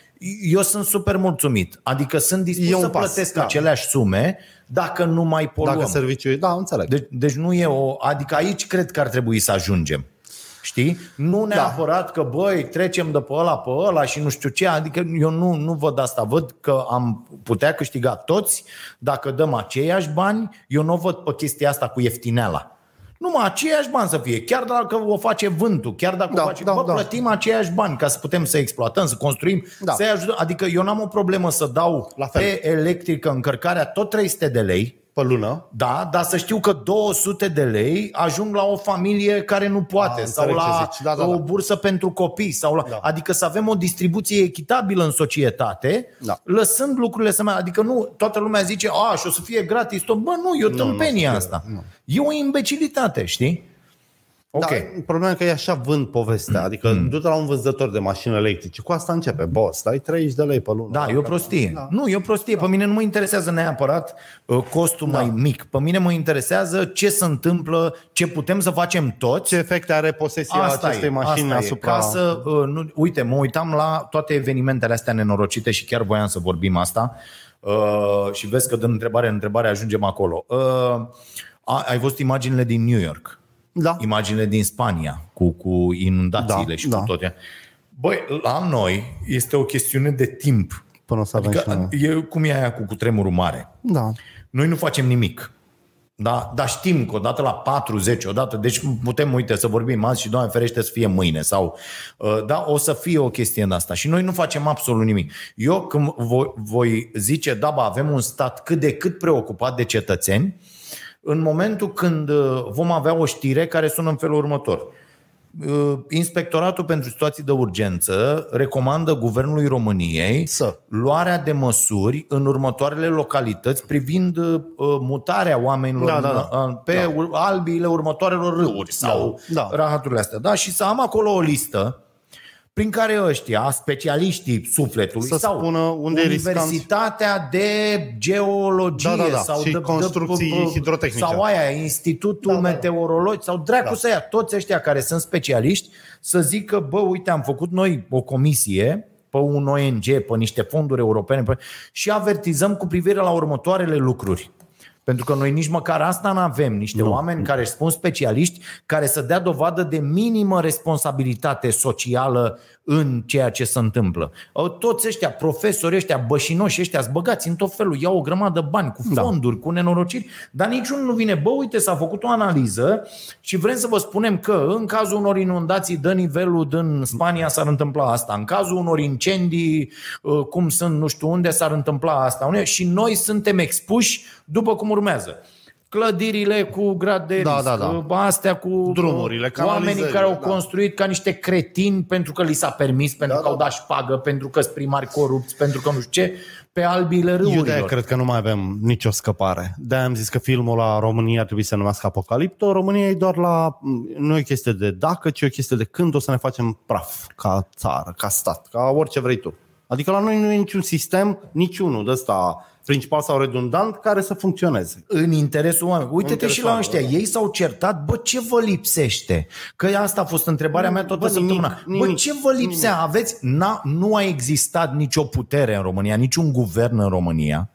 Eu sunt super mulțumit, adică sunt dispus E un să pas, plătesc da. aceleași sume dacă nu mai poluăm. Dacă serviciul... Da, înțeleg. Deci, deci nu e o... Adică aici cred că ar trebui să ajungem. Știi? Nu neapărat că, băi, trecem de pe ăla pe ăla și nu știu ce. Adică eu nu, nu văd asta. Văd că am putea câștiga toți dacă dăm aceiași bani. Eu nu o văd pe chestia asta cu ieftineala. Numai aceiași bani să fie. Chiar dacă o face vântul, chiar dacă Da, o face... da, bă, da. plătim aceiași bani ca să putem să exploatăm, să construim, Da. să-i ajutăm. Adică eu n-am o problemă să dau La fel. pe electrică încărcarea tot 300 de lei, Pe lună. da, dar să știu că 200 de lei ajung la o familie care nu poate Ah, sau înțeleg ce la zici. Da, da, o da. bursă pentru copii sau la, Da. adică să avem o distribuție echitabilă în societate, Da. lăsând lucrurile să mai, adică nu toată lumea zice, a, și o să fie gratis tot. Bă, nu, e o nu o să tâmpenie fie, asta. nu. E o imbecilitate, știi? Ok. Da, problema e că e așa vând povestea. Adică mm. du-te la un vânzător de mașini electrice. Cu asta începe. Boss, dai 30 de lei pe lună. Da, e o prostie. Da. Nu, e o prostie. Pe mine nu mă interesează neapărat uh, costul da. mai mic. Pe mine mă interesează ce se întâmplă, ce putem să facem toți Ce efecte are posesia Asta acestei e, mașini asta asupra... E. Ca să, uh, nu, uite, mă uitam la toate evenimentele astea nenorocite și chiar voiam să vorbim asta uh, și vezi că din întrebare în întrebare ajungem acolo. Uh, a- ai văzut imaginile din New York, Da. imaginile din Spania cu, cu inundațiile Da, și da. cu toate. Băi, la noi este o chestiune de timp. Până o să avem și Adică, noi. e cum e aia cu cutremurul mare. Da. Noi nu facem nimic. Da? Dar știm că odată la 40, odată, deci putem, uite, să vorbim azi și Doamne ferește să fie mâine sau, uh, da, o să fie o chestie în asta și noi nu facem absolut nimic. Eu când voi, voi zice, da, bă, avem un stat cât de cât preocupat de cetățeni, în momentul când uh, vom avea o știre care sună în felul următor. Uh, Inspectoratul pentru situații de urgență recomandă Guvernului României Să. luarea de măsuri în următoarele localități privind uh, mutarea oamenilor Da, da, da. în- pe ur- albiile următoarelor râuri sau Da. rahaturile astea. Da? Și să am acolo o listă prin care ăștia, specialiștii sufletului Să sau spună unde e riscant. Universitatea de Geologie Da, da, da. sau Și de, construcții de, hidrotehnice. sau aia, Institutul Da, da, da. Meteorologi sau dracu Da. să ia toți ăștia care sunt specialiști să zică, bă, uite, am făcut noi o comisie pe un ONG, pe niște fonduri europene pe... și avertizăm cu privire la următoarele lucruri. Pentru că noi nici măcar asta nu avem. Niște nu. oameni care își spun specialiști, care să dea dovadă de minimă responsabilitate socială în ceea ce se întâmplă. Toți ăștia, profesori ăștia, bășinoși ăștia, băgați în tot felul, iau o grămadă de bani cu fonduri, da. cu nenorociri, dar niciunul nu vine. Bă, uite, s-a făcut o analiză și vrem să vă spunem că în cazul unor inundații de nivelul din Spania s-ar întâmpla asta, în cazul unor incendii, uh, cum sunt nu știu unde, s-ar întâmpla asta. Și noi suntem expuși după cum urmează clădirile cu grad de Da, risc, da, da. astea cu Drumurile, oamenii canalizările, care au da. construit ca niște cretini pentru că li s-a permis, pentru Da, că au da. dat șpagă, pentru că sunt primari corupți, pentru că nu știu ce, pe albile Eu de râurilor. cred că nu mai avem nicio scăpare. de am zis că filmul la România ar trebui să se numească Apocalipto. România e doar la... Nu e o chestie de dacă, ci e o chestie de când o să ne facem praf ca țară, ca stat, ca orice vrei tu. Adică la noi nu e niciun sistem, niciunul de ăsta principal sau redundant care să funcționeze. în interesul oamenilor. Uite-te interesul și la ăștia. oamenilor, Ei s-au certat. Bă, ce vă lipsește? Că asta a fost întrebarea mea toată Bă, nimic, săptămâna. Bă, nimic, ce vă lipsea? Aveți, n-a, nu a existat nicio putere în România, niciun guvern în România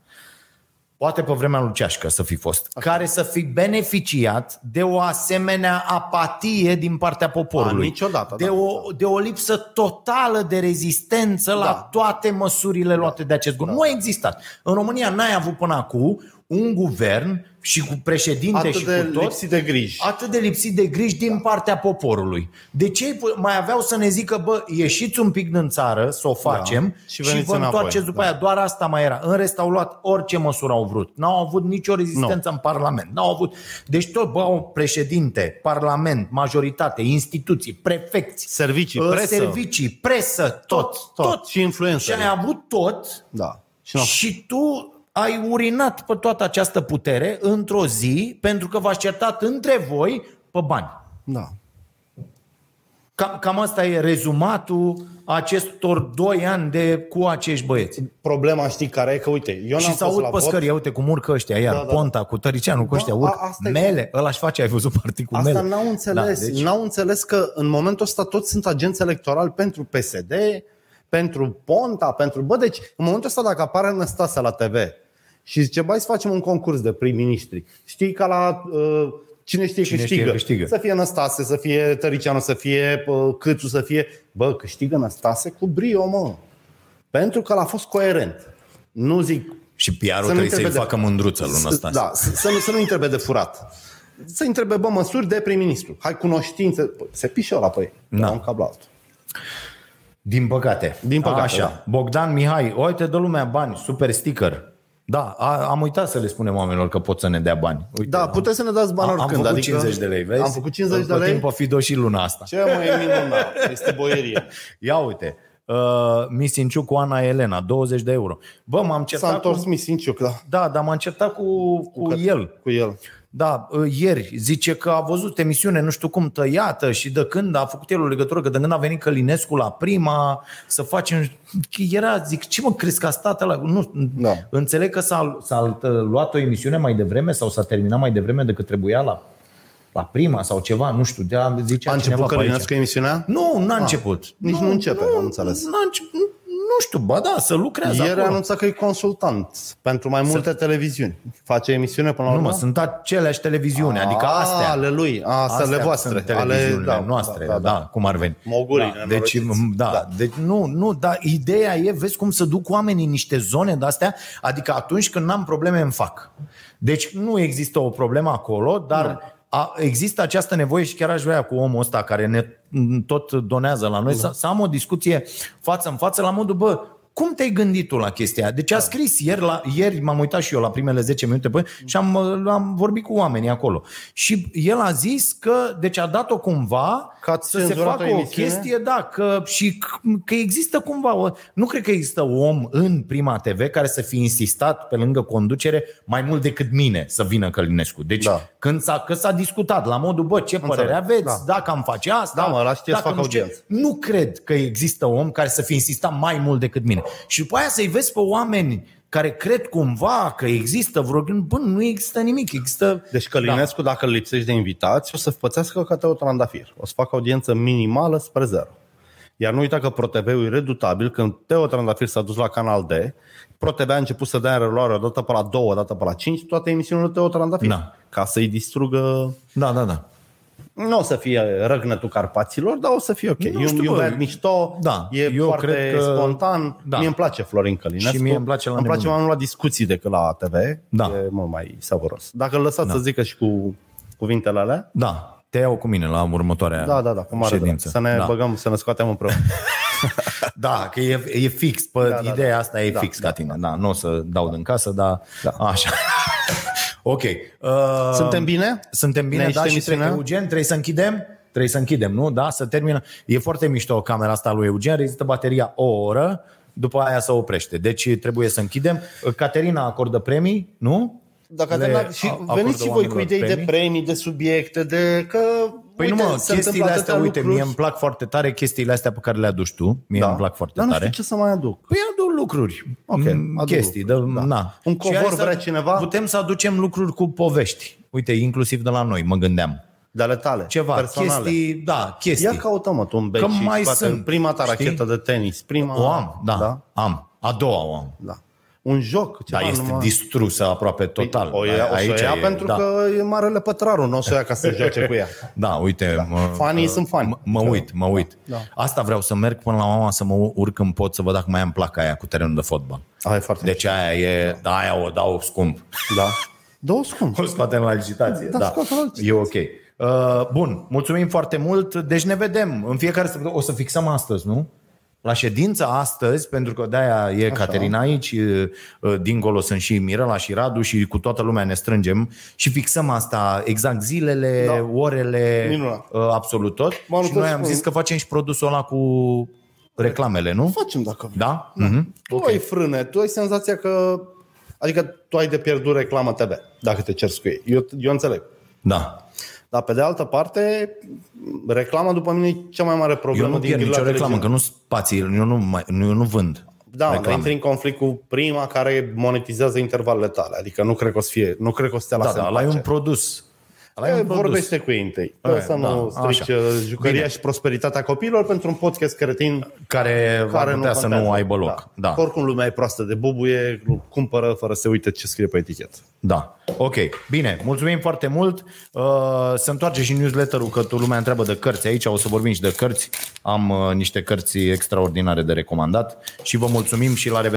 poate pe vremea lui Ceașcă să fi fost, care să fi beneficiat de o asemenea apatie din partea poporului. A, niciodată, de, da. o, de o lipsă totală de rezistență la Da. toate măsurile luate de acest guvern. Nu a existat. În România n-ai avut până acum un guvern și cu președinte Atât și de cu tot, lipsit de griji. atât de lipsit de griji din partea poporului. De ce ei pu- mai aveau să ne zică, bă, ieșiți un pic din țară să o facem Da. Și și, și veniți vă înapoi. întoarceți după Da. aia. Doar asta mai era. În rest au luat orice măsură au vrut. N-au avut nicio rezistență în Parlament. N-au avut. Deci tot, bă, au președinte, Parlament, majoritate, instituții, prefecți, Servicii, uh, presă. servicii, presă, tot, tot. tot. Și influențări. Și ai avut tot Da. Și n-au- și tu ai urinat pe toată această putere într-o zi pentru că v-ați certat între voi pe bani. Da. Cam, cam asta e rezumatul acestor doi ani de cu acești băieți. Problema știi care e? Că uite, eu Și n-am să fost aud la pe vot. scări, ia uite cum urcă ăștia, iar Da, da, da. Ponta cu Tăricianu, cu Da, ăștia a- urcă. asta e- Mele, ăla își face, ai văzut partii cu Asta mele. n-au înțeles. Da, deci... deci, N-au înțeles că în momentul ăsta toți sunt agenți electorali pentru PSD, pentru Ponta, pentru... Bă, deci în momentul ăsta dacă apare Năstase la TV și zice, bai să facem un concurs de prim-ministri, știi ca la... Uh, Cine știe, Cine știe câștigă. câștigă. Să fie Năstase, să fie Tăricianu, să fie uh, Câțu, să fie... Bă, câștigă Năstase cu brio, mă. Pentru că l-a fost coerent. Nu zic și PR-ul Să nu trebuie să-i întrebe de- facă mândruță lui ăsta. da, să, să, nu, să nu întrebe de furat. Să întrebe, bă, măsuri de prim-ministru. Hai cunoștințe. Păi, se pișe ăla pe ei. Da. Da. Un cablu altul. Din păcate. Din păcate, Așa. da. Bogdan Mihai, uite, dă lumea bani, super sticker. Da, a, am uitat să le spunem oamenilor că pot să ne dea bani. Uite, Da, puteți să ne dați bani am, am oricând. făcut adică 50 de lei, vezi? Am făcut 50 de Îl lei. plătim pe Fido și luna asta. Ce mai e minunat? Este boierie. *laughs* Ia uite, uh, Misinciu cu Ana Elena, 20 de euro. Bă, m-am S-a certat întors cu... Misinciuc, da. Da, dar m-am certat cu, cu, Că- el. Cu el. Da, uh, ieri zice că a văzut emisiune nu știu cum tăiată și de când a făcut el o legătură, că de când a venit Călinescu la prima să facem... Era, zic, ce mă crezi că a stat la... Nu, Da. Înțeleg că s-a, s-a luat o emisiune mai devreme sau s-a terminat mai devreme decât trebuia la, la prima sau ceva, nu știu, de zicea A cineva început pe aici. Călinescu emisiunea? Nu, n-a început. nici nu începe, am înțeles. N-a început, nu, nu știu, ba da, să lucrează Ieri a acolo. anunțat că e consultant pentru mai multe televiziuni. Face emisiune până la Nu urmă? mă, sunt aceleași televiziuni, adică A, astea. ale lui, a, astea ale voastre. sunt televiziunile ale, noastre, da, da, da, cum ar veni. Mogurii da, deci, nenorociți. da, da, deci nu, nu, da, ideea e, vezi cum să duc oamenii în niște zone de astea, adică atunci când n-am probleme îmi fac. Deci nu există o problemă acolo, dar a, există această nevoie și chiar aș vrea cu omul ăsta care ne m, tot donează la noi să, să am o discuție față în față la modul, bă, cum te-ai gândit tu la chestia aia? Deci a scris ieri, la, ieri m-am uitat și eu la primele 10 minute păi, și am, am vorbit cu oamenii acolo. Și el a zis că, deci a dat-o cumva Că ați să se cenzurat facă o o emisiune? chestie, da, că, și că, că există cumva, o, nu cred că există om în Prima TV care să fie insistat pe lângă conducere mai mult decât mine să vină Călinescu. Deci Da. când s-a, că s-a discutat la modul, bă, ce părere aveți, da. dacă am face asta, Da, mă, ăla știe să dacă facă nu știu ce. audiență. Nu cred că există om care să fie insistat mai mult decât mine. Și după aia să-i vezi pe oameni care cred cumva că există vreo gând, bă, nu există nimic, există... Deci Călinescu, da. dacă îl lipsești de invitați, o să pățească ca Teo Trandafir. O să facă audiență minimală spre zero. Iar nu uita că ProTV-ul e redutabil. Când Teo Trandafir s-a dus la Canal D, ProTV a început să dea în reluare o dată pe la 2, o dată pe la 5, toate emisiunile lui Teo Trandafir. Da. Ca să-i distrugă... Da, da, da. Nu o să fie răgnătul Carpaților, dar o să fie ok. Nu e, știu, e un bă. băiat mișto, Da, e eu foarte cred că- spontan. Da. Da. Mie îmi place Florin Călinescu. Și mie îmi place la Îmi place nebun. mai mult la discuții decât la TV. Da. E mult mai savuros. Dacă îl lăsați da. să zică și cu cuvintele alea, Da, te iau cu mine la următoarea da, da, da, cu mare drag. ședință. Să ne da. băgăm, să ne scoatem împreună. *laughs* Da, că e, e fix, pe da, da, ideea da. asta e Da, fix da, ca tine. Da, nu o să dau din casă, dar Da. așa. Ok. Uh, Suntem bine? Suntem bine, Ne da, ieșim și emisiunea? trebuie, Eugen, trebuie să închidem? Trebuie să închidem, nu? Da, să termină. E foarte mișto camera asta lui Eugen, rezistă bateria o oră, după aia se oprește. Deci trebuie să închidem. Caterina acordă premii, nu? Dacă Le Le și acordă veniți și voi cu oamenilor idei premii? de premii, de subiecte, de că Păi uite, nu mă, se chestiile întâmplă astea, atâtea uite, lucruri. mie îmi plac foarte tare chestiile astea pe care le aduci tu. Mie îmi plac foarte Dar nu tare. știu ce să mai aduc. Păi adu lucruri, Ok, mm, adu chestii. De, lucruri, da. na. Un Și covor hai să- vrea cineva? Putem să aducem lucruri cu povești. Uite, inclusiv de la noi, mă gândeam. De ale tale, Ceva, personale. chestii, da, chestii. Ia caută mă tu un bec Că și mai scoate sunt, prima ta știi? rachetă de tenis. Prima... O am, da, da? am. A doua o am. Da. Un joc. Da, Ceva, este numai... distrusă aproape total. O, ia, o să o ia e, pentru da. că e marele pătraru, nu o să o ia ca să *laughs* joace cu ea. Da, uite. Da. Mă, Fanii sunt fani. Mă, mă uit, mă uit. Da. Asta vreau să merg până la mama să mă urc în pot să văd dacă mai am placa aia cu terenul de fotbal. Aia e foarte Deci aia e, da, aia o dau scump. Da. *laughs* Două scump. O scoatem la licitație. Da, Da, scoate la licitație. e ok. Uh, bun, mulțumim foarte mult. Deci ne vedem în fiecare săptămână. O să fixăm astăzi, nu? La ședință astăzi, pentru că de-aia e Așa. Caterina aici, uh, dincolo sunt și Mirela și Radu și cu toată lumea ne strângem și fixăm asta exact zilele, Da. da. orele, Minunat. uh, absolut tot. M-am și lucrat noi și am cu- zis că facem și produsul ăla cu reclamele, nu? Facem dacă vrei. Da? Mhm. Tu ai frâne, tu ai senzația că... Adică tu ai de pierdut reclamă TV, dacă te ceri cu ei. Eu, eu înțeleg. Da. Dar pe de altă parte, reclama după mine e cea mai mare problemă Eu nu din pierd ghiul la nicio reclamă, că televiziune. nu spații, eu nu, mai, nu, eu nu vând. Da, dar reclame. intri în conflict cu prima care monetizează intervalele tale. Adică nu cred că o să fie, nu cred că o să te Da, lase da, în ăla e pace. un produs. Ăla e E, un produs. vorbește cu ei întâi. Aia, să nu da, strici așa. uh, jucăria Bine. și prosperitatea copiilor pentru un podcast cretin care, va care putea nu să nu contează. aibă loc. Da. Da. Oricum lumea e proastă de bubuie, cumpără fără să uite ce scrie pe etichetă. Da. Ok. Bine. Mulțumim foarte mult. Uh, se întoarce și newsletterul că tu lumea întreabă de cărți aici. O să vorbim și de cărți. Am uh, niște cărți extraordinare de recomandat și vă mulțumim și la revedere.